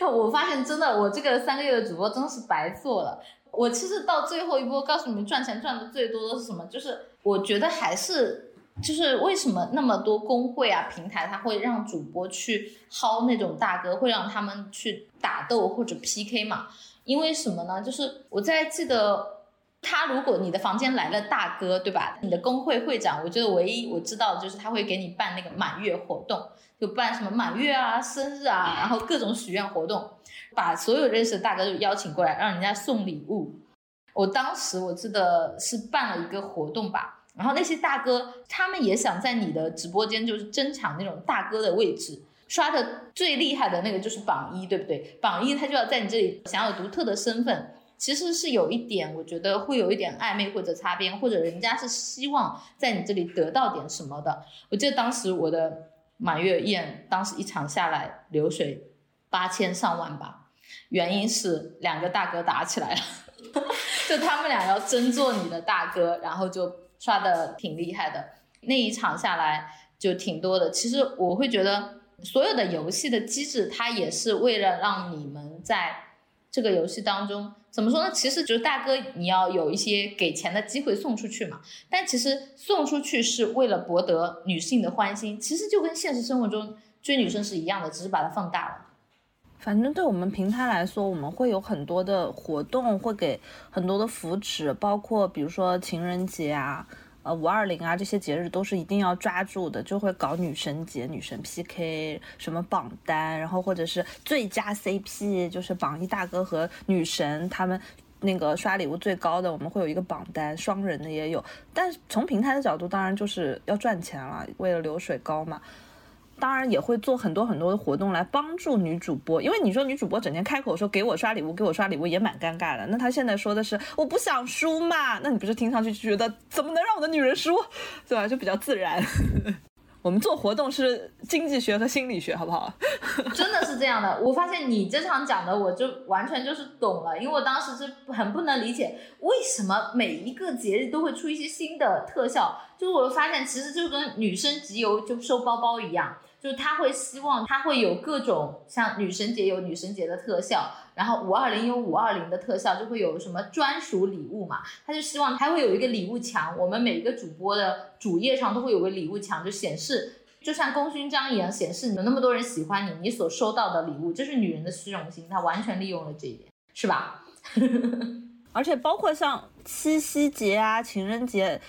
我发现真的，我这个三个月的主播真的是白做了。我其实到最后一波，告诉你们赚钱赚的最多的是什么？就是我觉得还是就是为什么那么多工会啊平台，它会让主播去薅那种大哥，会让他们去打斗或者 PK 嘛？因为什么呢？就是我在记得。他如果你的房间来了大哥，对吧？你的工会会长，我觉得唯一我知道就是他会给你办那个满月活动，就办什么满月啊、生日啊，然后各种许愿活动，把所有认识的大哥都邀请过来，让人家送礼物。我当时我记得是办了一个活动吧，然后那些大哥他们也想在你的直播间就是争抢那种大哥的位置，刷的最厉害的那个就是榜一，对不对？榜一他就要在你这里享有独特的身份。其实是有一点，我觉得会有一点暧昧或者擦边，或者人家是希望在你这里得到点什么的。我记得当时我的满月宴，当时一场下来流水八千上万吧，原因是两个大哥打起来了，就他们俩要争做你的大哥，然后就刷的挺厉害的。那一场下来就挺多的。其实我会觉得，所有的游戏的机制，它也是为了让你们在这个游戏当中。怎么说呢？其实就是大哥，你要有一些给钱的机会送出去嘛。但其实送出去是为了博得女性的欢心，其实就跟现实生活中追女生是一样的，只是把它放大了。反正对我们平台来说，我们会有很多的活动，会给很多的扶持，包括比如说情人节啊。呃，五二零啊，这些节日都是一定要抓住的，就会搞女神节、女神 PK，什么榜单，然后或者是最佳 CP，就是榜一大哥和女神他们那个刷礼物最高的，我们会有一个榜单，双人的也有。但是从平台的角度，当然就是要赚钱了，为了流水高嘛。当然也会做很多很多的活动来帮助女主播，因为你说女主播整天开口说给我刷礼物，给我刷礼物也蛮尴尬的。那她现在说的是我不想输嘛，那你不是听上去就觉得怎么能让我的女人输，对吧？就比较自然。我们做活动是经济学和心理学，好不好？真的是这样的。我发现你这场讲的，我就完全就是懂了，因为我当时是很不能理解为什么每一个节日都会出一些新的特效，就是我发现其实就跟女生集邮就收包包一样。就他会希望他会有各种像女神节有女神节的特效，然后五二零有五二零的特效，就会有什么专属礼物嘛。他就希望他会有一个礼物墙，我们每一个主播的主页上都会有个礼物墙，就显示就像功勋章一样，显示有那么多人喜欢你，你所收到的礼物，这是女人的虚荣心，她完全利用了这一点，是吧？而且包括像七夕节啊、情人节。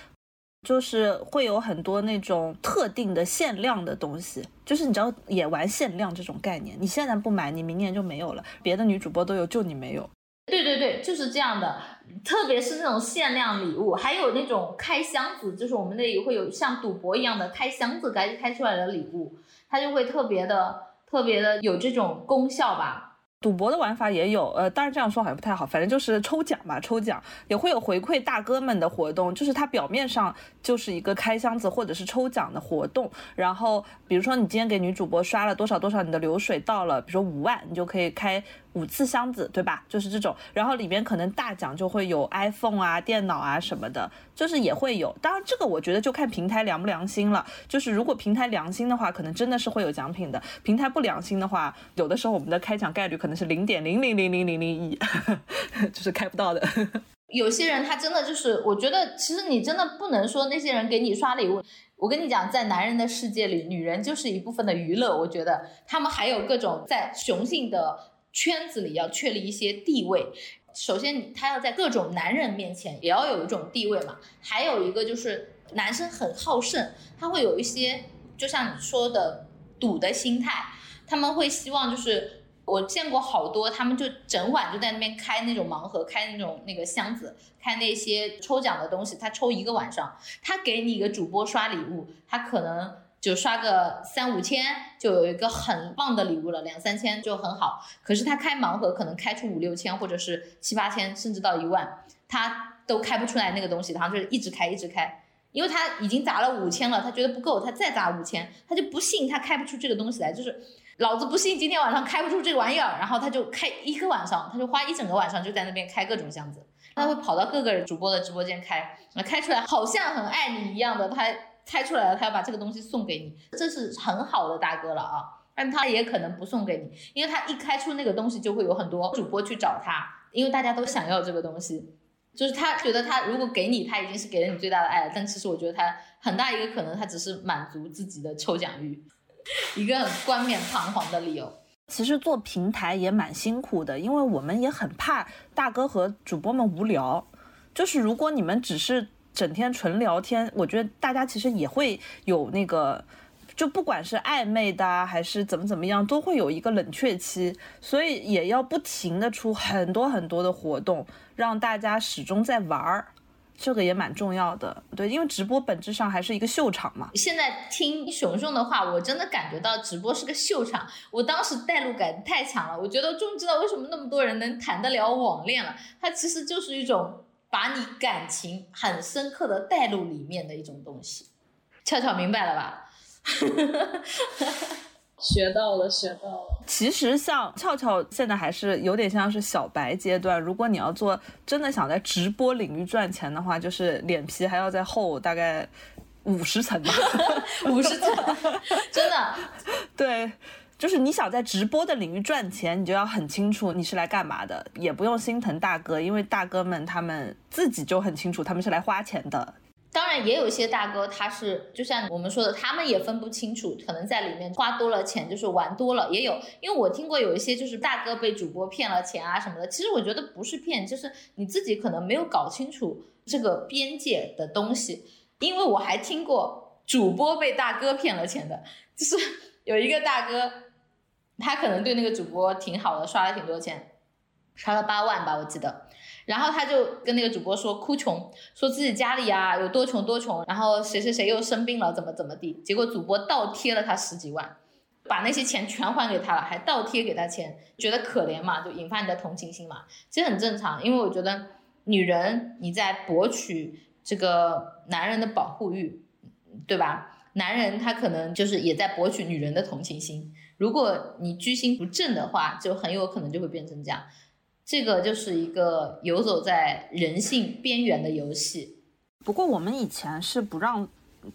就是会有很多那种特定的限量的东西，就是你知道也玩限量这种概念，你现在不买，你明年就没有了。别的女主播都有，就你没有。对对对，就是这样的。特别是那种限量礼物，还有那种开箱子，就是我们那里会有像赌博一样的开箱子开开出来的礼物，它就会特别的特别的有这种功效吧。赌博的玩法也有，呃，当然这样说好像不太好，反正就是抽奖嘛，抽奖也会有回馈大哥们的活动，就是它表面上就是一个开箱子或者是抽奖的活动，然后比如说你今天给女主播刷了多少多少，你的流水到了，比如说五万，你就可以开。五次箱子，对吧？就是这种，然后里面可能大奖就会有 iPhone 啊、电脑啊什么的，就是也会有。当然，这个我觉得就看平台良不良心了。就是如果平台良心的话，可能真的是会有奖品的；平台不良心的话，有的时候我们的开奖概率可能是零点零零零零零零一，就是开不到的。有些人他真的就是，我觉得其实你真的不能说那些人给你刷礼物。我跟你讲，在男人的世界里，女人就是一部分的娱乐。我觉得他们还有各种在雄性的。圈子里要确立一些地位，首先他要在各种男人面前也要有一种地位嘛。还有一个就是男生很好胜，他会有一些就像你说的赌的心态，他们会希望就是我见过好多，他们就整晚就在那边开那种盲盒，开那种那个箱子，开那些抽奖的东西，他抽一个晚上，他给你一个主播刷礼物，他可能就刷个三五千，就有一个很棒的礼物了，两三千就很好。可是他开盲盒，可能开出五六千，或者是七八千，甚至到一万，他都开不出来那个东西，然后就是一直开，一直开。因为他已经砸了五千了，他觉得不够，他再砸五千，他就不信他开不出这个东西来，就是老子不信今天晚上开不出这个玩意儿，然后他就开一个晚上，他就花一整个晚上就在那边开各种箱子，他会跑到各个主播的直播间开，那开出来好像很爱你一样的，他猜出来了，他要把这个东西送给你，这是很好的大哥了啊，但他也可能不送给你，因为他一开出那个东西就会有很多主播去找他，因为大家都想要这个东西。就是他觉得他如果给你，他已经是给了你最大的爱了。但其实我觉得他很大一个可能，他只是满足自己的抽奖欲，一个很冠冕堂皇的理由。其实做平台也蛮辛苦的，因为我们也很怕大哥和主播们无聊。就是如果你们只是整天纯聊天，我觉得大家其实也会有那个。就不管是暧昧的还是怎么怎么样，都会有一个冷却期，所以也要不停的出很多很多的活动，让大家始终在玩儿，这个也蛮重要的。对，因为直播本质上还是一个秀场嘛。现在听熊熊的话，我真的感觉到直播是个秀场。我当时代入感太强了，我觉得终于知道为什么那么多人能谈得了网恋了。它其实就是一种把你感情很深刻的带入里面的一种东西。俏俏明白了吧？学到了，学到了。其实像俏俏现在还是有点像是小白阶段。如果你要做真的想在直播领域赚钱的话，就是脸皮还要再厚大概五十层吧，五十层，真的。对，就是你想在直播的领域赚钱，你就要很清楚你是来干嘛的，也不用心疼大哥，因为大哥们他们自己就很清楚，他们是来花钱的。当然，也有一些大哥，他是就像我们说的，他们也分不清楚，可能在里面花多了钱就是玩多了，也有。因为我听过有一些就是大哥被主播骗了钱啊什么的，其实我觉得不是骗，就是你自己可能没有搞清楚这个边界的东西。因为我还听过主播被大哥骗了钱的，就是有一个大哥，他可能对那个主播挺好的，刷了挺多钱，刷了八万吧，我记得。然后他就跟那个主播说哭穷，说自己家里啊有多穷多穷，然后谁谁谁又生病了，怎么怎么地。结果主播倒贴了他十几万，把那些钱全还给他了，还倒贴给他钱，觉得可怜嘛，就引发你的同情心嘛。其实很正常，因为我觉得女人你在博取这个男人的保护欲，对吧？男人他可能就是也在博取女人的同情心。如果你居心不正的话，就很有可能就会变成这样。这个就是一个游走在人性边缘的游戏。不过我们以前是不让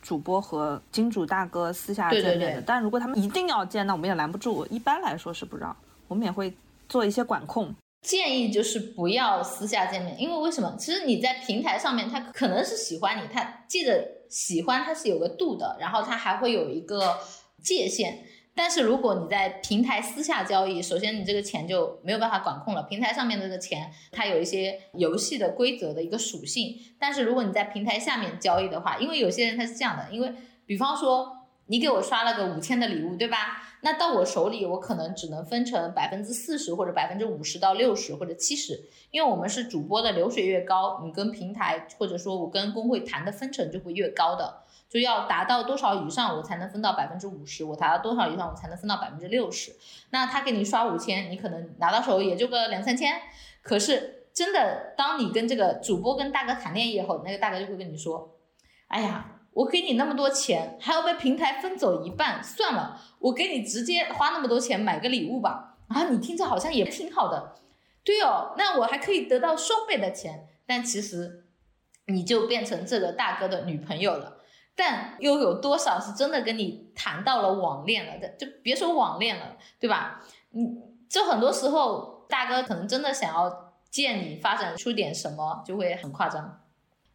主播和金主大哥私下见面的，对对对但如果他们一定要见，那我们也拦不住。一般来说是不让，我们也会做一些管控。建议就是不要私下见面，因为为什么？其实你在平台上面，他可能是喜欢你，他记得喜欢他是有个度的，然后他还会有一个界限。但是如果你在平台私下交易，首先你这个钱就没有办法管控了。平台上面的这个钱，它有一些游戏的规则的一个属性。但是如果你在平台下面交易的话，因为有些人他是这样的，因为比方说你给我刷了个五千的礼物，对吧？那到我手里，我可能只能分成百分之四十或者百分之五十到六十或者七十，因为我们是主播的流水越高，你跟平台或者说我跟工会谈的分成就会越高的。就要达到多少以上，我才能分到百分之五十；我达到多少以上，我才能分到百分之六十。那他给你刷五千，你可能拿到手也就个两三千。可是真的，当你跟这个主播跟大哥谈恋爱以后，那个大哥就会跟你说：“哎呀，我给你那么多钱，还要被平台分走一半，算了，我给你直接花那么多钱买个礼物吧。”啊，你听着好像也挺好的，对哦，那我还可以得到双倍的钱。但其实你就变成这个大哥的女朋友了。但又有多少是真的跟你谈到了网恋了的？就别说网恋了，对吧？你就很多时候，大哥可能真的想要见你，发展出点什么，就会很夸张。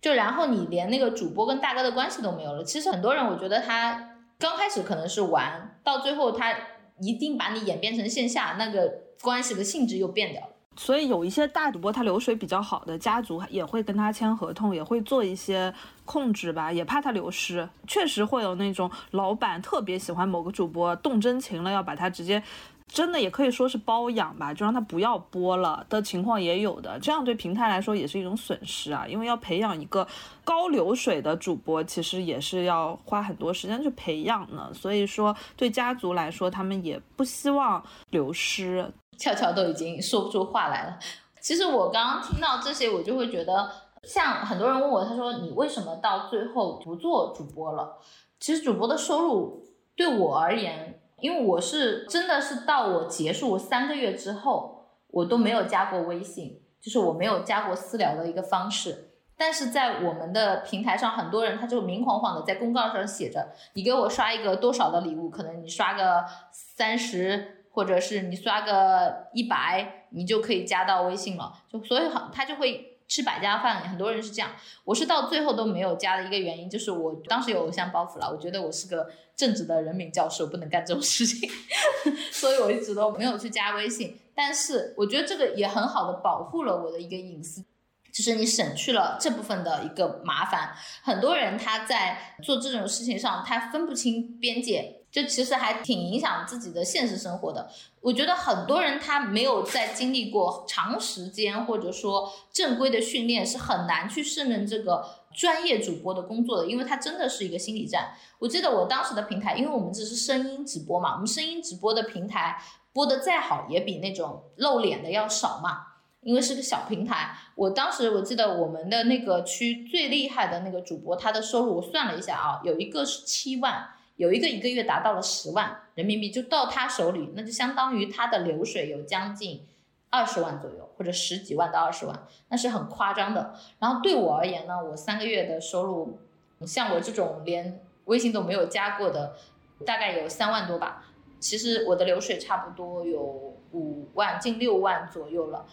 就然后你连那个主播跟大哥的关系都没有了。其实很多人，我觉得他刚开始可能是玩，到最后他一定把你演变成线下，那个关系的性质又变掉了。所以有一些大主播，他流水比较好的家族也会跟他签合同，也会做一些控制吧，也怕他流失。确实会有那种老板特别喜欢某个主播，动真情了，要把他直接真的也可以说是包养吧，就让他不要播了的情况也有的，这样对平台来说也是一种损失啊，因为要培养一个高流水的主播，其实也是要花很多时间去培养呢，所以说对家族来说，他们也不希望流失。俏俏都已经说不出话来了。其实我刚刚听到这些，我就会觉得，像很多人问我，他说你为什么到最后不做主播了？其实主播的收入对我而言，因为我是真的是到我结束三个月之后，我都没有加过微信，就是我没有加过私聊的一个方式。但是在我们的平台上，很多人他就明晃晃的在公告上写着，你给我刷一个多少的礼物，可能你刷个三十。或者是你刷个一百，你就可以加到微信了，就所以很他就会吃百家饭，很多人是这样。我是到最后都没有加的一个原因，就是我当时有偶像包袱了，我觉得我是个正直的人民教师，我，不能干这种事情，所以我一直都没有去加微信。但是我觉得这个也很好的保护了我的一个隐私，就是你省去了这部分的一个麻烦。很多人他在做这种事情上，他分不清边界。就其实还挺影响自己的现实生活的。我觉得很多人他没有在经历过长时间或者说正规的训练，是很难去胜任这个专业主播的工作的，因为它真的是一个心理战。我记得我当时的平台，因为我们只是声音直播嘛，我们声音直播的平台播的再好，也比那种露脸的要少嘛，因为是个小平台。我当时我记得我们的那个区最厉害的那个主播，他的收入我算了一下啊，有一个是七万。有一个一个月达到了十万人民币，就到他手里，那就相当于他的流水有将近二十万左右，或者十几万到二十万，那是很夸张的。然后对我而言呢，我三个月的收入，像我这种连微信都没有加过的，大概有三万多吧。其实我的流水差不多有五万，近六万左右了，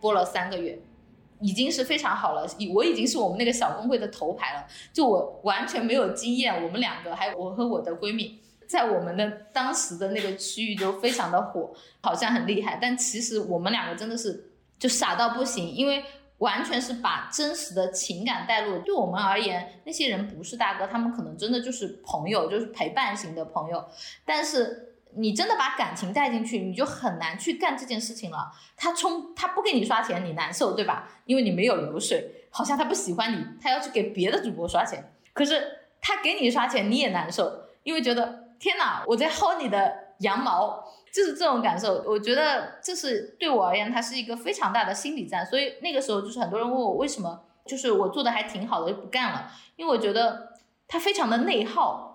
播了三个月。已经是非常好了，我已经是我们那个小公会的头牌了。就我完全没有经验，我们两个还有我和我的闺蜜，在我们的当时的那个区域就非常的火，好像很厉害。但其实我们两个真的是就傻到不行，因为完全是把真实的情感带入。对我们而言，那些人不是大哥，他们可能真的就是朋友，就是陪伴型的朋友。但是。你真的把感情带进去，你就很难去干这件事情了。他充他不给你刷钱，你难受对吧？因为你没有流水，好像他不喜欢你，他要去给别的主播刷钱。可是他给你刷钱，你也难受，因为觉得天哪，我在薅你的羊毛，就是这种感受。我觉得这是对我而言，它是一个非常大的心理战。所以那个时候就是很多人问我为什么，就是我做的还挺好的就不干了，因为我觉得它非常的内耗。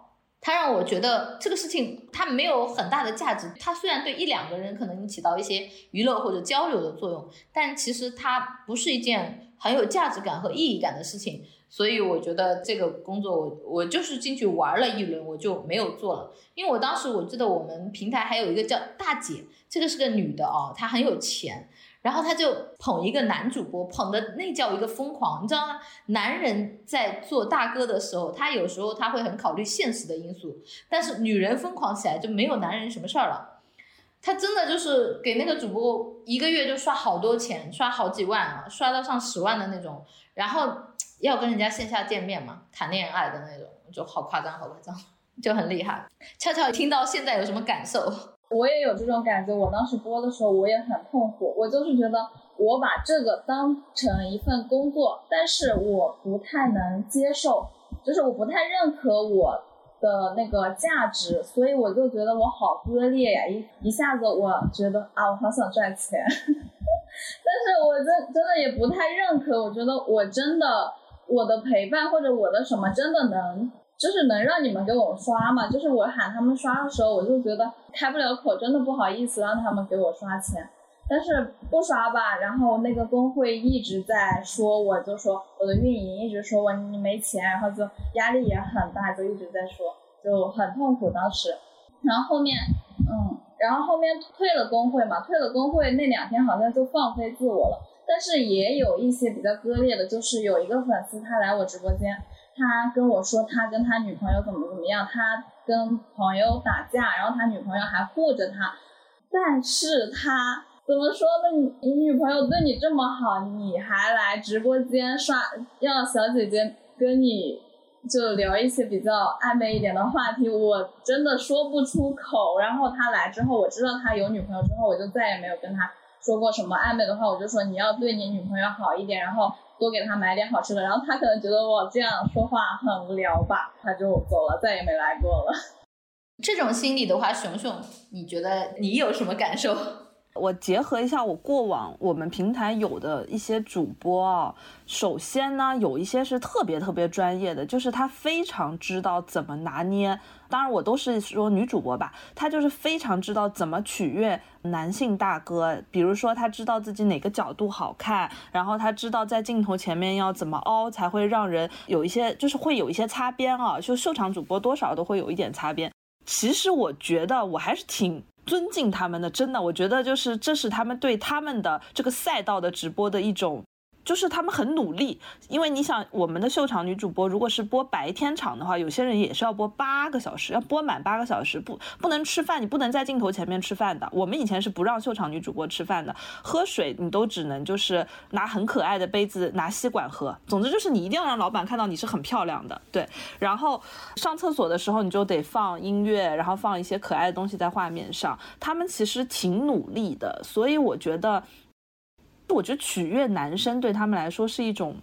它让我觉得这个事情它没有很大的价值。它虽然对一两个人可能起到一些娱乐或者交流的作用，但其实它不是一件很有价值感和意义感的事情。所以我觉得这个工作我我就是进去玩了一轮，我就没有做了。因为我当时我记得我们平台还有一个叫大姐，这个是个女的哦，她很有钱。然后他就捧一个男主播，捧的那叫一个疯狂，你知道吗？男人在做大哥的时候，他有时候他会很考虑现实的因素，但是女人疯狂起来就没有男人什么事儿了。他真的就是给那个主播一个月就刷好多钱，刷好几万啊，刷到上十万的那种。然后要跟人家线下见面嘛，谈恋爱的那种，就好夸张，好夸张，就很厉害。悄悄听到现在有什么感受？我也有这种感觉，我当时播的时候我也很痛苦，我就是觉得我把这个当成一份工作，但是我不太能接受，就是我不太认可我的那个价值，所以我就觉得我好割裂呀，一一下子我觉得啊，我好想赚钱，但是我真真的也不太认可，我觉得我真的我的陪伴或者我的什么真的能。就是能让你们给我刷嘛？就是我喊他们刷的时候，我就觉得开不了口，真的不好意思让他们给我刷钱。但是不刷吧，然后那个工会一直在说，我就说我的运营一直说我你没钱，然后就压力也很大，就一直在说，就很痛苦当时。然后后面，嗯，然后后面退了工会嘛，退了工会那两天好像就放飞自我了。但是也有一些比较割裂的，就是有一个粉丝他来我直播间。他跟我说，他跟他女朋友怎么怎么样，他跟朋友打架，然后他女朋友还护着他，但是他怎么说呢？你女朋友对你这么好，你还来直播间刷，要小姐姐跟你就聊一些比较暧昧一点的话题，我真的说不出口。然后他来之后，我知道他有女朋友之后，我就再也没有跟他说过什么暧昧的话。我就说你要对你女朋友好一点，然后多给他买点好吃的。然后他可能觉得我这样说话很无聊吧，他就走了，再也没来过了。这种心理的话，熊熊，你觉得你有什么感受？我结合一下我过往我们平台有的一些主播啊，首先呢，有一些是特别特别专业的，就是他非常知道怎么拿捏。当然，我都是说女主播吧，她就是非常知道怎么取悦男性大哥。比如说，她知道自己哪个角度好看，然后她知道在镜头前面要怎么凹才会让人有一些，就是会有一些擦边啊。就秀场主播多少都会有一点擦边。其实我觉得我还是挺。尊敬他们的，真的，我觉得就是这是他们对他们的这个赛道的直播的一种。就是他们很努力，因为你想，我们的秀场女主播如果是播白天场的话，有些人也是要播八个小时，要播满八个小时，不不能吃饭，你不能在镜头前面吃饭的。我们以前是不让秀场女主播吃饭的，喝水你都只能就是拿很可爱的杯子拿吸管喝。总之就是你一定要让老板看到你是很漂亮的，对。然后上厕所的时候你就得放音乐，然后放一些可爱的东西在画面上。他们其实挺努力的，所以我觉得。我觉得取悦男生对他们来说是一种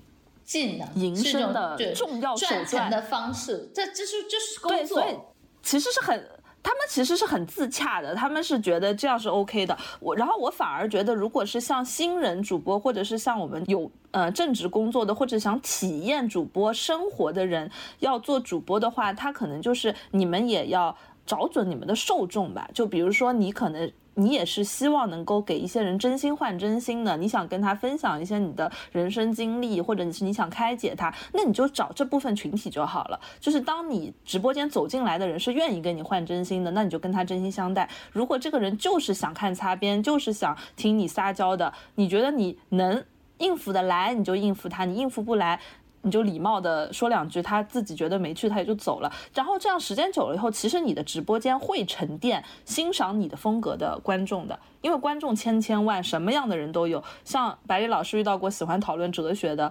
技能、营生的重要手段的方式。这这是这是工作，所以其实是很，他们其实是很自洽的。他们是觉得这样是 OK 的。我然后我反而觉得，如果是像新人主播，或者是像我们有呃正职工作的，或者想体验主播生活的人，要做主播的话，他可能就是你们也要找准你们的受众吧。就比如说你可能。你也是希望能够给一些人真心换真心的，你想跟他分享一些你的人生经历，或者你是你想开解他，那你就找这部分群体就好了。就是当你直播间走进来的人是愿意跟你换真心的，那你就跟他真心相待。如果这个人就是想看擦边，就是想听你撒娇的，你觉得你能应付得来，你就应付他；你应付不来。你就礼貌的说两句，他自己觉得没趣，他也就走了。然后这样时间久了以后，其实你的直播间会沉淀欣赏你的风格的观众的，因为观众千千万，什么样的人都有。像百里老师遇到过喜欢讨论哲学的，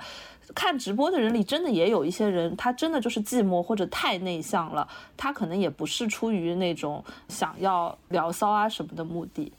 看直播的人里真的也有一些人，他真的就是寂寞或者太内向了，他可能也不是出于那种想要聊骚啊什么的目的。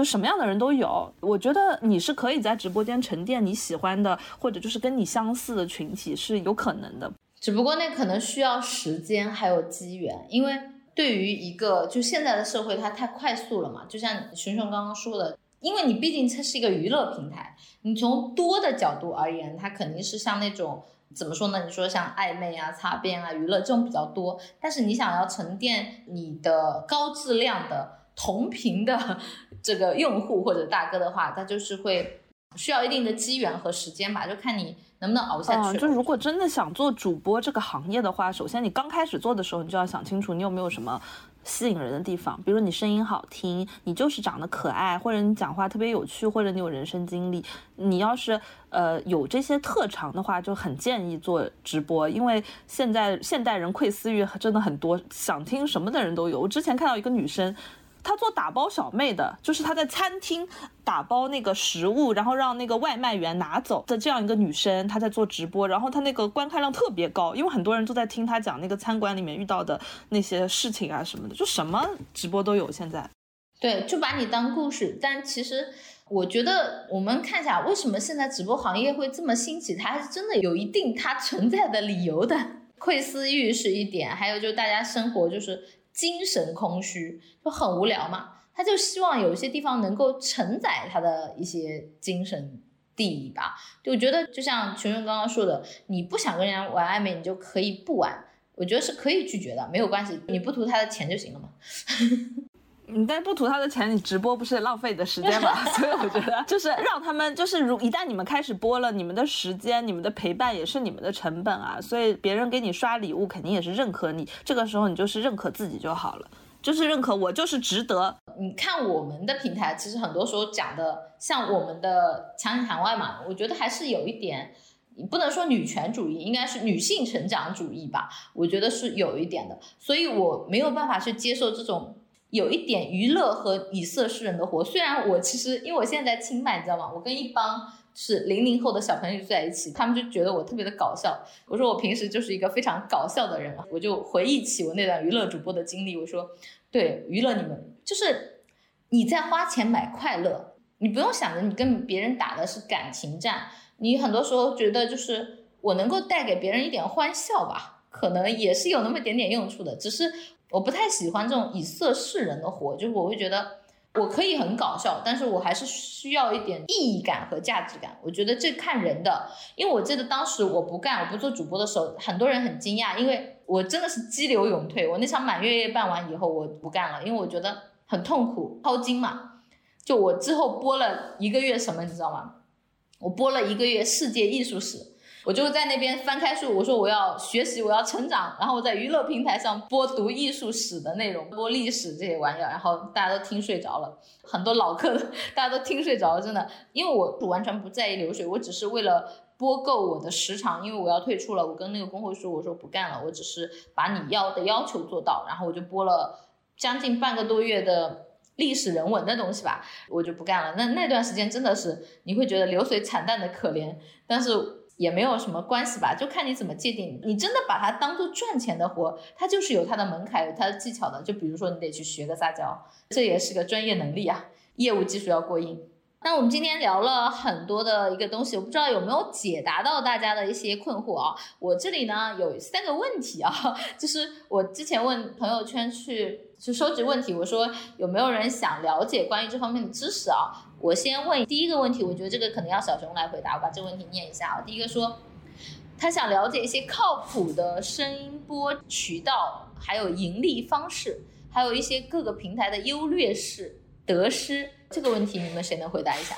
就什么样的人都有，我觉得你是可以在直播间沉淀你喜欢的，或者就是跟你相似的群体是有可能的。只不过那可能需要时间还有机缘，因为对于一个就现在的社会，它太快速了嘛。就像熊熊刚刚说的，因为你毕竟它是一个娱乐平台，你从多的角度而言，它肯定是像那种怎么说呢？你说像暧昧啊、擦边啊、娱乐这种比较多，但是你想要沉淀你的高质量的。同频的这个用户或者大哥的话，他就是会需要一定的机缘和时间吧，就看你能不能熬下去。就如果真的想做主播这个行业的话，首先你刚开始做的时候，你就要想清楚你有没有什么吸引人的地方，比如你声音好听，你就是长得可爱，或者你讲话特别有趣，或者你有人生经历。你要是呃有这些特长的话，就很建议做直播，因为现在现代人窥私欲真的很多，想听什么的人都有。我之前看到一个女生。她做打包小妹的，就是她在餐厅打包那个食物，然后让那个外卖员拿走的这样一个女生，她在做直播，然后她那个观看量特别高，因为很多人都在听她讲那个餐馆里面遇到的那些事情啊什么的，就什么直播都有。现在，对，就把你当故事。但其实我觉得我们看一下，为什么现在直播行业会这么兴起，它是真的有一定它存在的理由的。窥私欲是一点，还有就是大家生活就是。精神空虚就很无聊嘛，他就希望有一些地方能够承载他的一些精神地吧。就觉得就像群众刚刚说的，你不想跟人家玩暧昧，你就可以不玩，我觉得是可以拒绝的，没有关系，你不图他的钱就行了嘛。你但不图他的钱，你直播不是浪费你的时间吗？所以我觉得就是让他们，就是如一旦你们开始播了，你们的时间、你们的陪伴也是你们的成本啊。所以别人给你刷礼物，肯定也是认可你。这个时候你就是认可自己就好了，就是认可我就是值得。你看我们的平台，其实很多时候讲的像我们的强里墙外嘛，我觉得还是有一点，你不能说女权主义，应该是女性成长主义吧。我觉得是有一点的，所以我没有办法去接受这种。有一点娱乐和以色示人的活，虽然我其实因为我现在在清迈，你知道吗？我跟一帮是零零后的小朋友在一起，他们就觉得我特别的搞笑。我说我平时就是一个非常搞笑的人，我就回忆起我那段娱乐主播的经历，我说，对，娱乐你们就是你在花钱买快乐，你不用想着你跟别人打的是感情战，你很多时候觉得就是我能够带给别人一点欢笑吧，可能也是有那么点点用处的，只是我不太喜欢这种以色示人的活，就是我会觉得。我可以很搞笑，但是我还是需要一点意义感和价值感。我觉得这看人的，因为我记得当时我不干，我不做主播的时候，很多人很惊讶，因为我真的是激流勇退。我那场满月夜办完以后，我不干了，因为我觉得很痛苦，掏金嘛。就我之后播了一个月什么，你知道吗？我播了一个月世界艺术史。我就在那边翻开书，我说我要学习，我要成长，然后我在娱乐平台上播读艺术史的内容，播历史这些玩意儿，然后大家都听睡着了，很多老客大家都听睡着了，真的，因为我完全不在意流水，我只是为了播够我的时长，因为我要退出了，我跟那个工会说，我说不干了，我只是把你要的要求做到，然后我就播了将近半个多月的历史人文的东西吧，我就不干了。那那段时间真的是你会觉得流水惨淡的可怜，但是。也没有什么关系吧，就看你怎么界定。你真的把它当做赚钱的活，它就是有它的门槛，有它的技巧的。就比如说，你得去学个撒娇，这也是个专业能力啊，业务技术要过硬。那我们今天聊了很多的一个东西，我不知道有没有解答到大家的一些困惑啊。我这里呢有三个问题啊，就是我之前问朋友圈去去收集问题，我说有没有人想了解关于这方面的知识啊？我先问第一个问题，我觉得这个可能要小熊来回答，我把这个问题念一下啊。第一个说，他想了解一些靠谱的声音播渠道，还有盈利方式，还有一些各个平台的优劣势得失。这个问题你们谁能回答一下？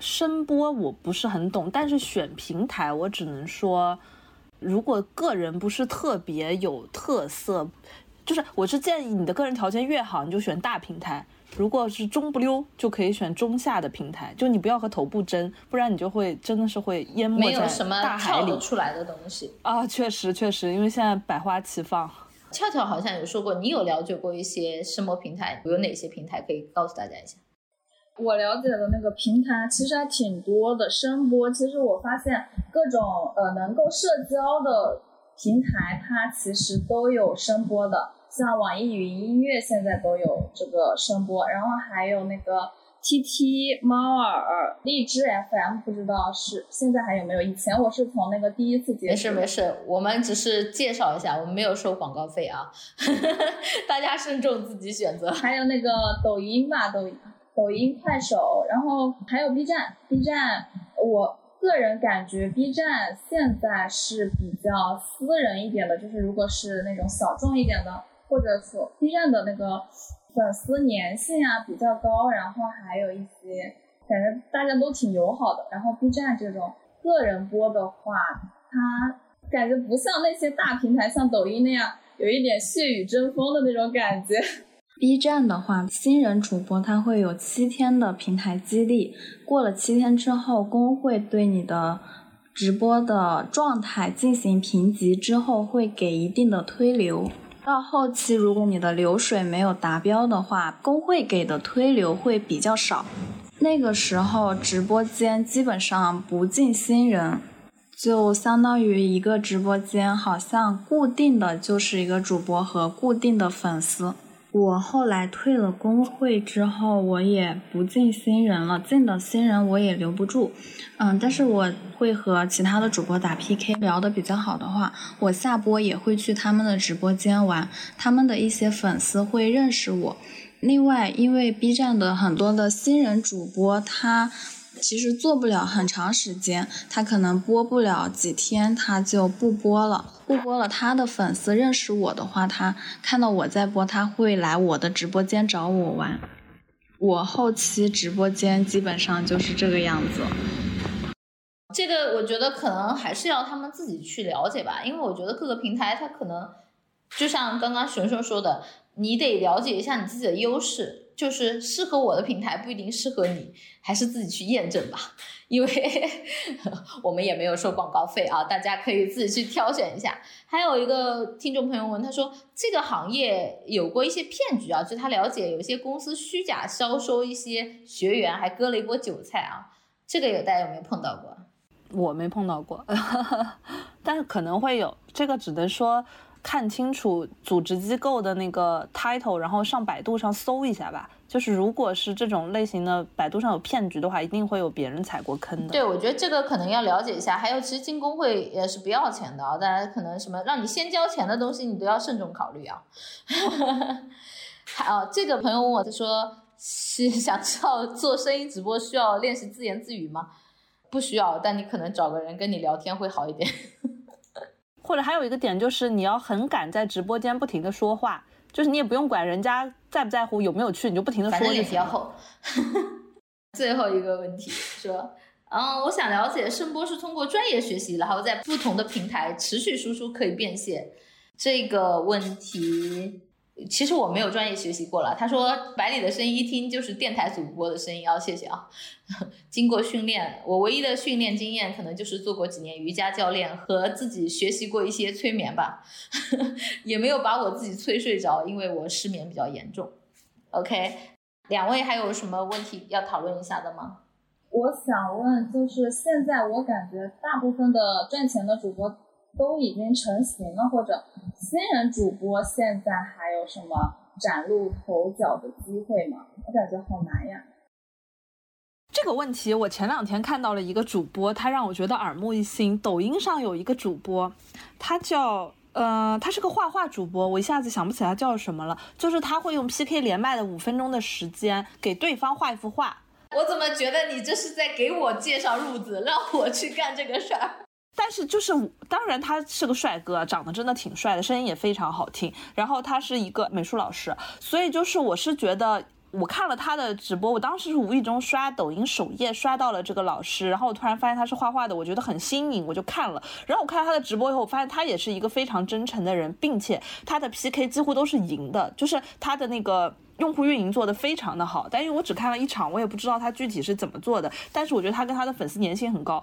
声波我不是很懂，但是选平台我只能说，如果个人不是特别有特色，就是我是建议你的个人条件越好，你就选大平台；如果是中不溜，就可以选中下的平台。就你不要和头部争，不然你就会真的是会淹没在大海里出来的东西啊！确实确实，因为现在百花齐放。俏俏好像有说过，你有了解过一些声波平台，有哪些平台可以告诉大家一下？我了解的那个平台其实还挺多的，声波。其实我发现各种呃能够社交的平台，它其实都有声波的。像网易云音乐现在都有这个声波，然后还有那个 T T 猫耳、荔枝 FM，不知道是现在还有没有？以前我是从那个第一次接没事没事，我们只是介绍一下，我们没有收广告费啊，大家慎重自己选择。还有那个抖音吧，抖音。抖音、快手，然后还有 B 站。B 站，我个人感觉 B 站现在是比较私人一点的，就是如果是那种小众一点的，或者说 B 站的那个粉丝粘性啊比较高，然后还有一些感觉大家都挺友好的。然后 B 站这种个人播的话，它感觉不像那些大平台，像抖音那样有一点血雨争锋的那种感觉。B 站的话，新人主播他会有七天的平台激励，过了七天之后，公会对你的直播的状态进行评级，之后会给一定的推流。到后期，如果你的流水没有达标的话，工会给的推流会比较少。那个时候，直播间基本上不进新人，就相当于一个直播间好像固定的就是一个主播和固定的粉丝。我后来退了工会之后，我也不进新人了，进的新人我也留不住，嗯，但是我会和其他的主播打 PK，聊得比较好的话，我下播也会去他们的直播间玩，他们的一些粉丝会认识我。另外，因为 B 站的很多的新人主播，他。其实做不了很长时间，他可能播不了几天，他就不播了。不播了，他的粉丝认识我的话，他看到我在播，他会来我的直播间找我玩。我后期直播间基本上就是这个样子。这个我觉得可能还是要他们自己去了解吧，因为我觉得各个平台它可能，就像刚刚熊熊说的，你得了解一下你自己的优势。就是适合我的平台不一定适合你，还是自己去验证吧。因为 我们也没有收广告费啊，大家可以自己去挑选一下。还有一个听众朋友问，他说这个行业有过一些骗局啊，就他了解有些公司虚假销售一些学员，还割了一波韭菜啊。这个有大家有没有碰到过？我没碰到过，但是可能会有。这个只能说看清楚组织机构的那个 title，然后上百度上搜一下吧。就是如果是这种类型的，百度上有骗局的话，一定会有别人踩过坑的。对，我觉得这个可能要了解一下。还有，其实进工会也是不要钱的啊，大家可能什么让你先交钱的东西，你都要慎重考虑啊。好，这个朋友问我，他说是想知道做声音直播需要练习自言自语吗？不需要，但你可能找个人跟你聊天会好一点。或者还有一个点就是，你要很敢在直播间不停的说话，就是你也不用管人家在不在乎有没有去，你就不停的说就行。最后一个问题说，嗯，我想了解声波是通过专业学习，然后在不同的平台持续输出可以变现这个问题。其实我没有专业学习过了。他说百里的声音一听就是电台主播的声音，啊，谢谢啊。经过训练，我唯一的训练经验可能就是做过几年瑜伽教练和自己学习过一些催眠吧，也没有把我自己催睡着，因为我失眠比较严重。OK，两位还有什么问题要讨论一下的吗？我想问，就是现在我感觉大部分的赚钱的主播都已经成型了，或者新人主播现在还有什么崭露头角的机会吗？我感觉好难呀。这个问题，我前两天看到了一个主播，他让我觉得耳目一新。抖音上有一个主播，他叫呃，他是个画画主播，我一下子想不起来叫什么了。就是他会用 PK 连麦的五分钟的时间给对方画一幅画，我怎么觉得你这是在给我介绍路子，让我去干这个事儿？但是就是，当然他是个帅哥，长得真的挺帅的，声音也非常好听。然后他是一个美术老师，所以就是我是觉得。我看了他的直播，我当时是无意中刷抖音首页刷到了这个老师，然后我突然发现他是画画的，我觉得很新颖，我就看了。然后我看了他的直播以后，我发现他也是一个非常真诚的人，并且他的 PK 几乎都是赢的，就是他的那个。用户运营做得非常的好，但因为我只看了一场，我也不知道他具体是怎么做的。但是我觉得他跟他的粉丝粘性很高，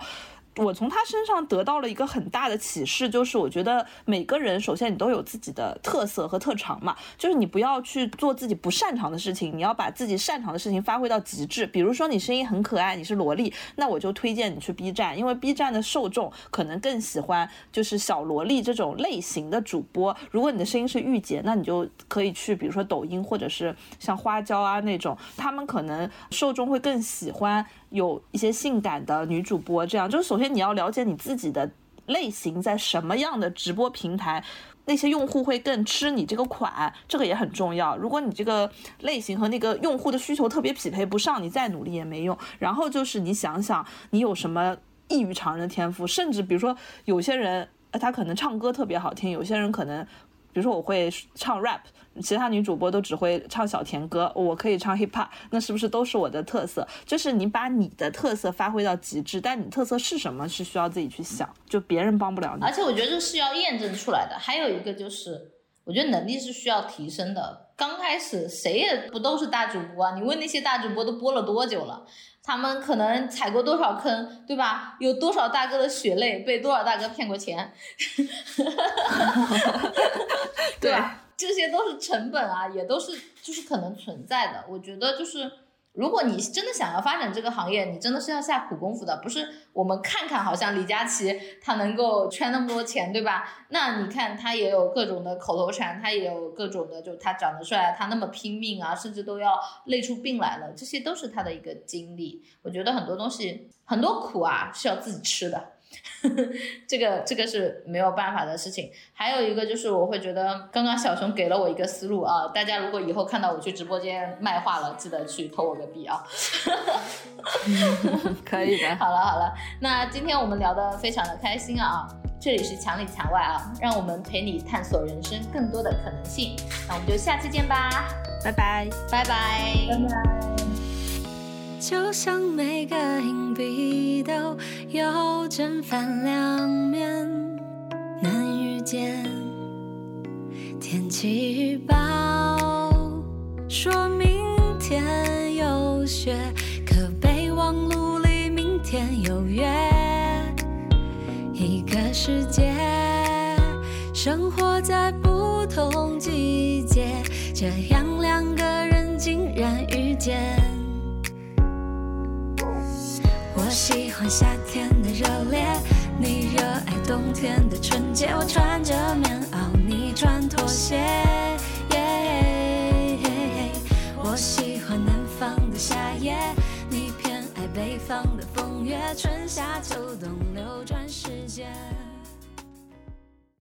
我从他身上得到了一个很大的启示，就是我觉得每个人首先你都有自己的特色和特长嘛，就是你不要去做自己不擅长的事情，你要把自己擅长的事情发挥到极致。比如说你声音很可爱，你是萝莉，那我就推荐你去 B 站，因为 B 站的受众可能更喜欢就是小萝莉这种类型的主播。如果你的声音是御姐，那你就可以去比如说抖音或者是像花椒啊那种，他们可能受众会更喜欢有一些性感的女主播。这样就是首先你要了解你自己的类型在什么样的直播平台。那些用户会更吃你这个款，这个也很重要。如果你这个类型和那个用户的需求特别匹配不上，你再努力也没用。然后就是你想想，你有什么异于常人的天赋，甚至比如说有些人，他可能唱歌特别好听，有些人可能，比如说我会唱 rap，其他女主播都只会唱小甜歌，我可以唱 hip hop，那是不是都是我的特色？就是你把你的特色发挥到极致，但你特色是什么，是需要自己去想，就别人帮不了你。而且我觉得这是要验证出来的。还有一个就是，我觉得能力是需要提升的。刚开始谁也不都是大主播啊？你问那些大主播都播了多久了？他们可能踩过多少坑，对吧？有多少大哥的血泪被多少大哥骗过钱，对吧？这些都是成本啊，也都是就是可能存在的。我觉得就是，如果你真的想要发展这个行业，你真的是要下苦功夫的，不是我们看看好像李佳琦他能够圈那么多钱，对吧？那你看他也有各种的口头禅，他也有各种的，就他长得帅，他那么拼命啊，甚至都要累出病来了，这些都是他的一个经历。我觉得很多东西很多苦啊是要自己吃的。这个这个是没有办法的事情。还有一个就是，我会觉得刚刚小熊给了我一个思路啊，大家如果以后看到我去直播间卖画了，记得去投我个币啊。可以的。好了好了，那今天我们聊得非常的开心啊，这里是墙里墙外啊，让我们陪你探索人生更多的可能性。那我们就下期见吧，拜拜。拜拜。拜拜。就像每个硬币都有正反两面，难遇见天气预报说明天有雪，可备忘录里明天有约。一个世界，生活在不同季节，这样两个人竟然遇见。我喜欢夏天的热烈，你热爱冬天的纯洁。我穿着棉袄，你穿拖鞋。我喜欢南方的夏夜，你偏爱北方的风月。春夏秋冬流转时间。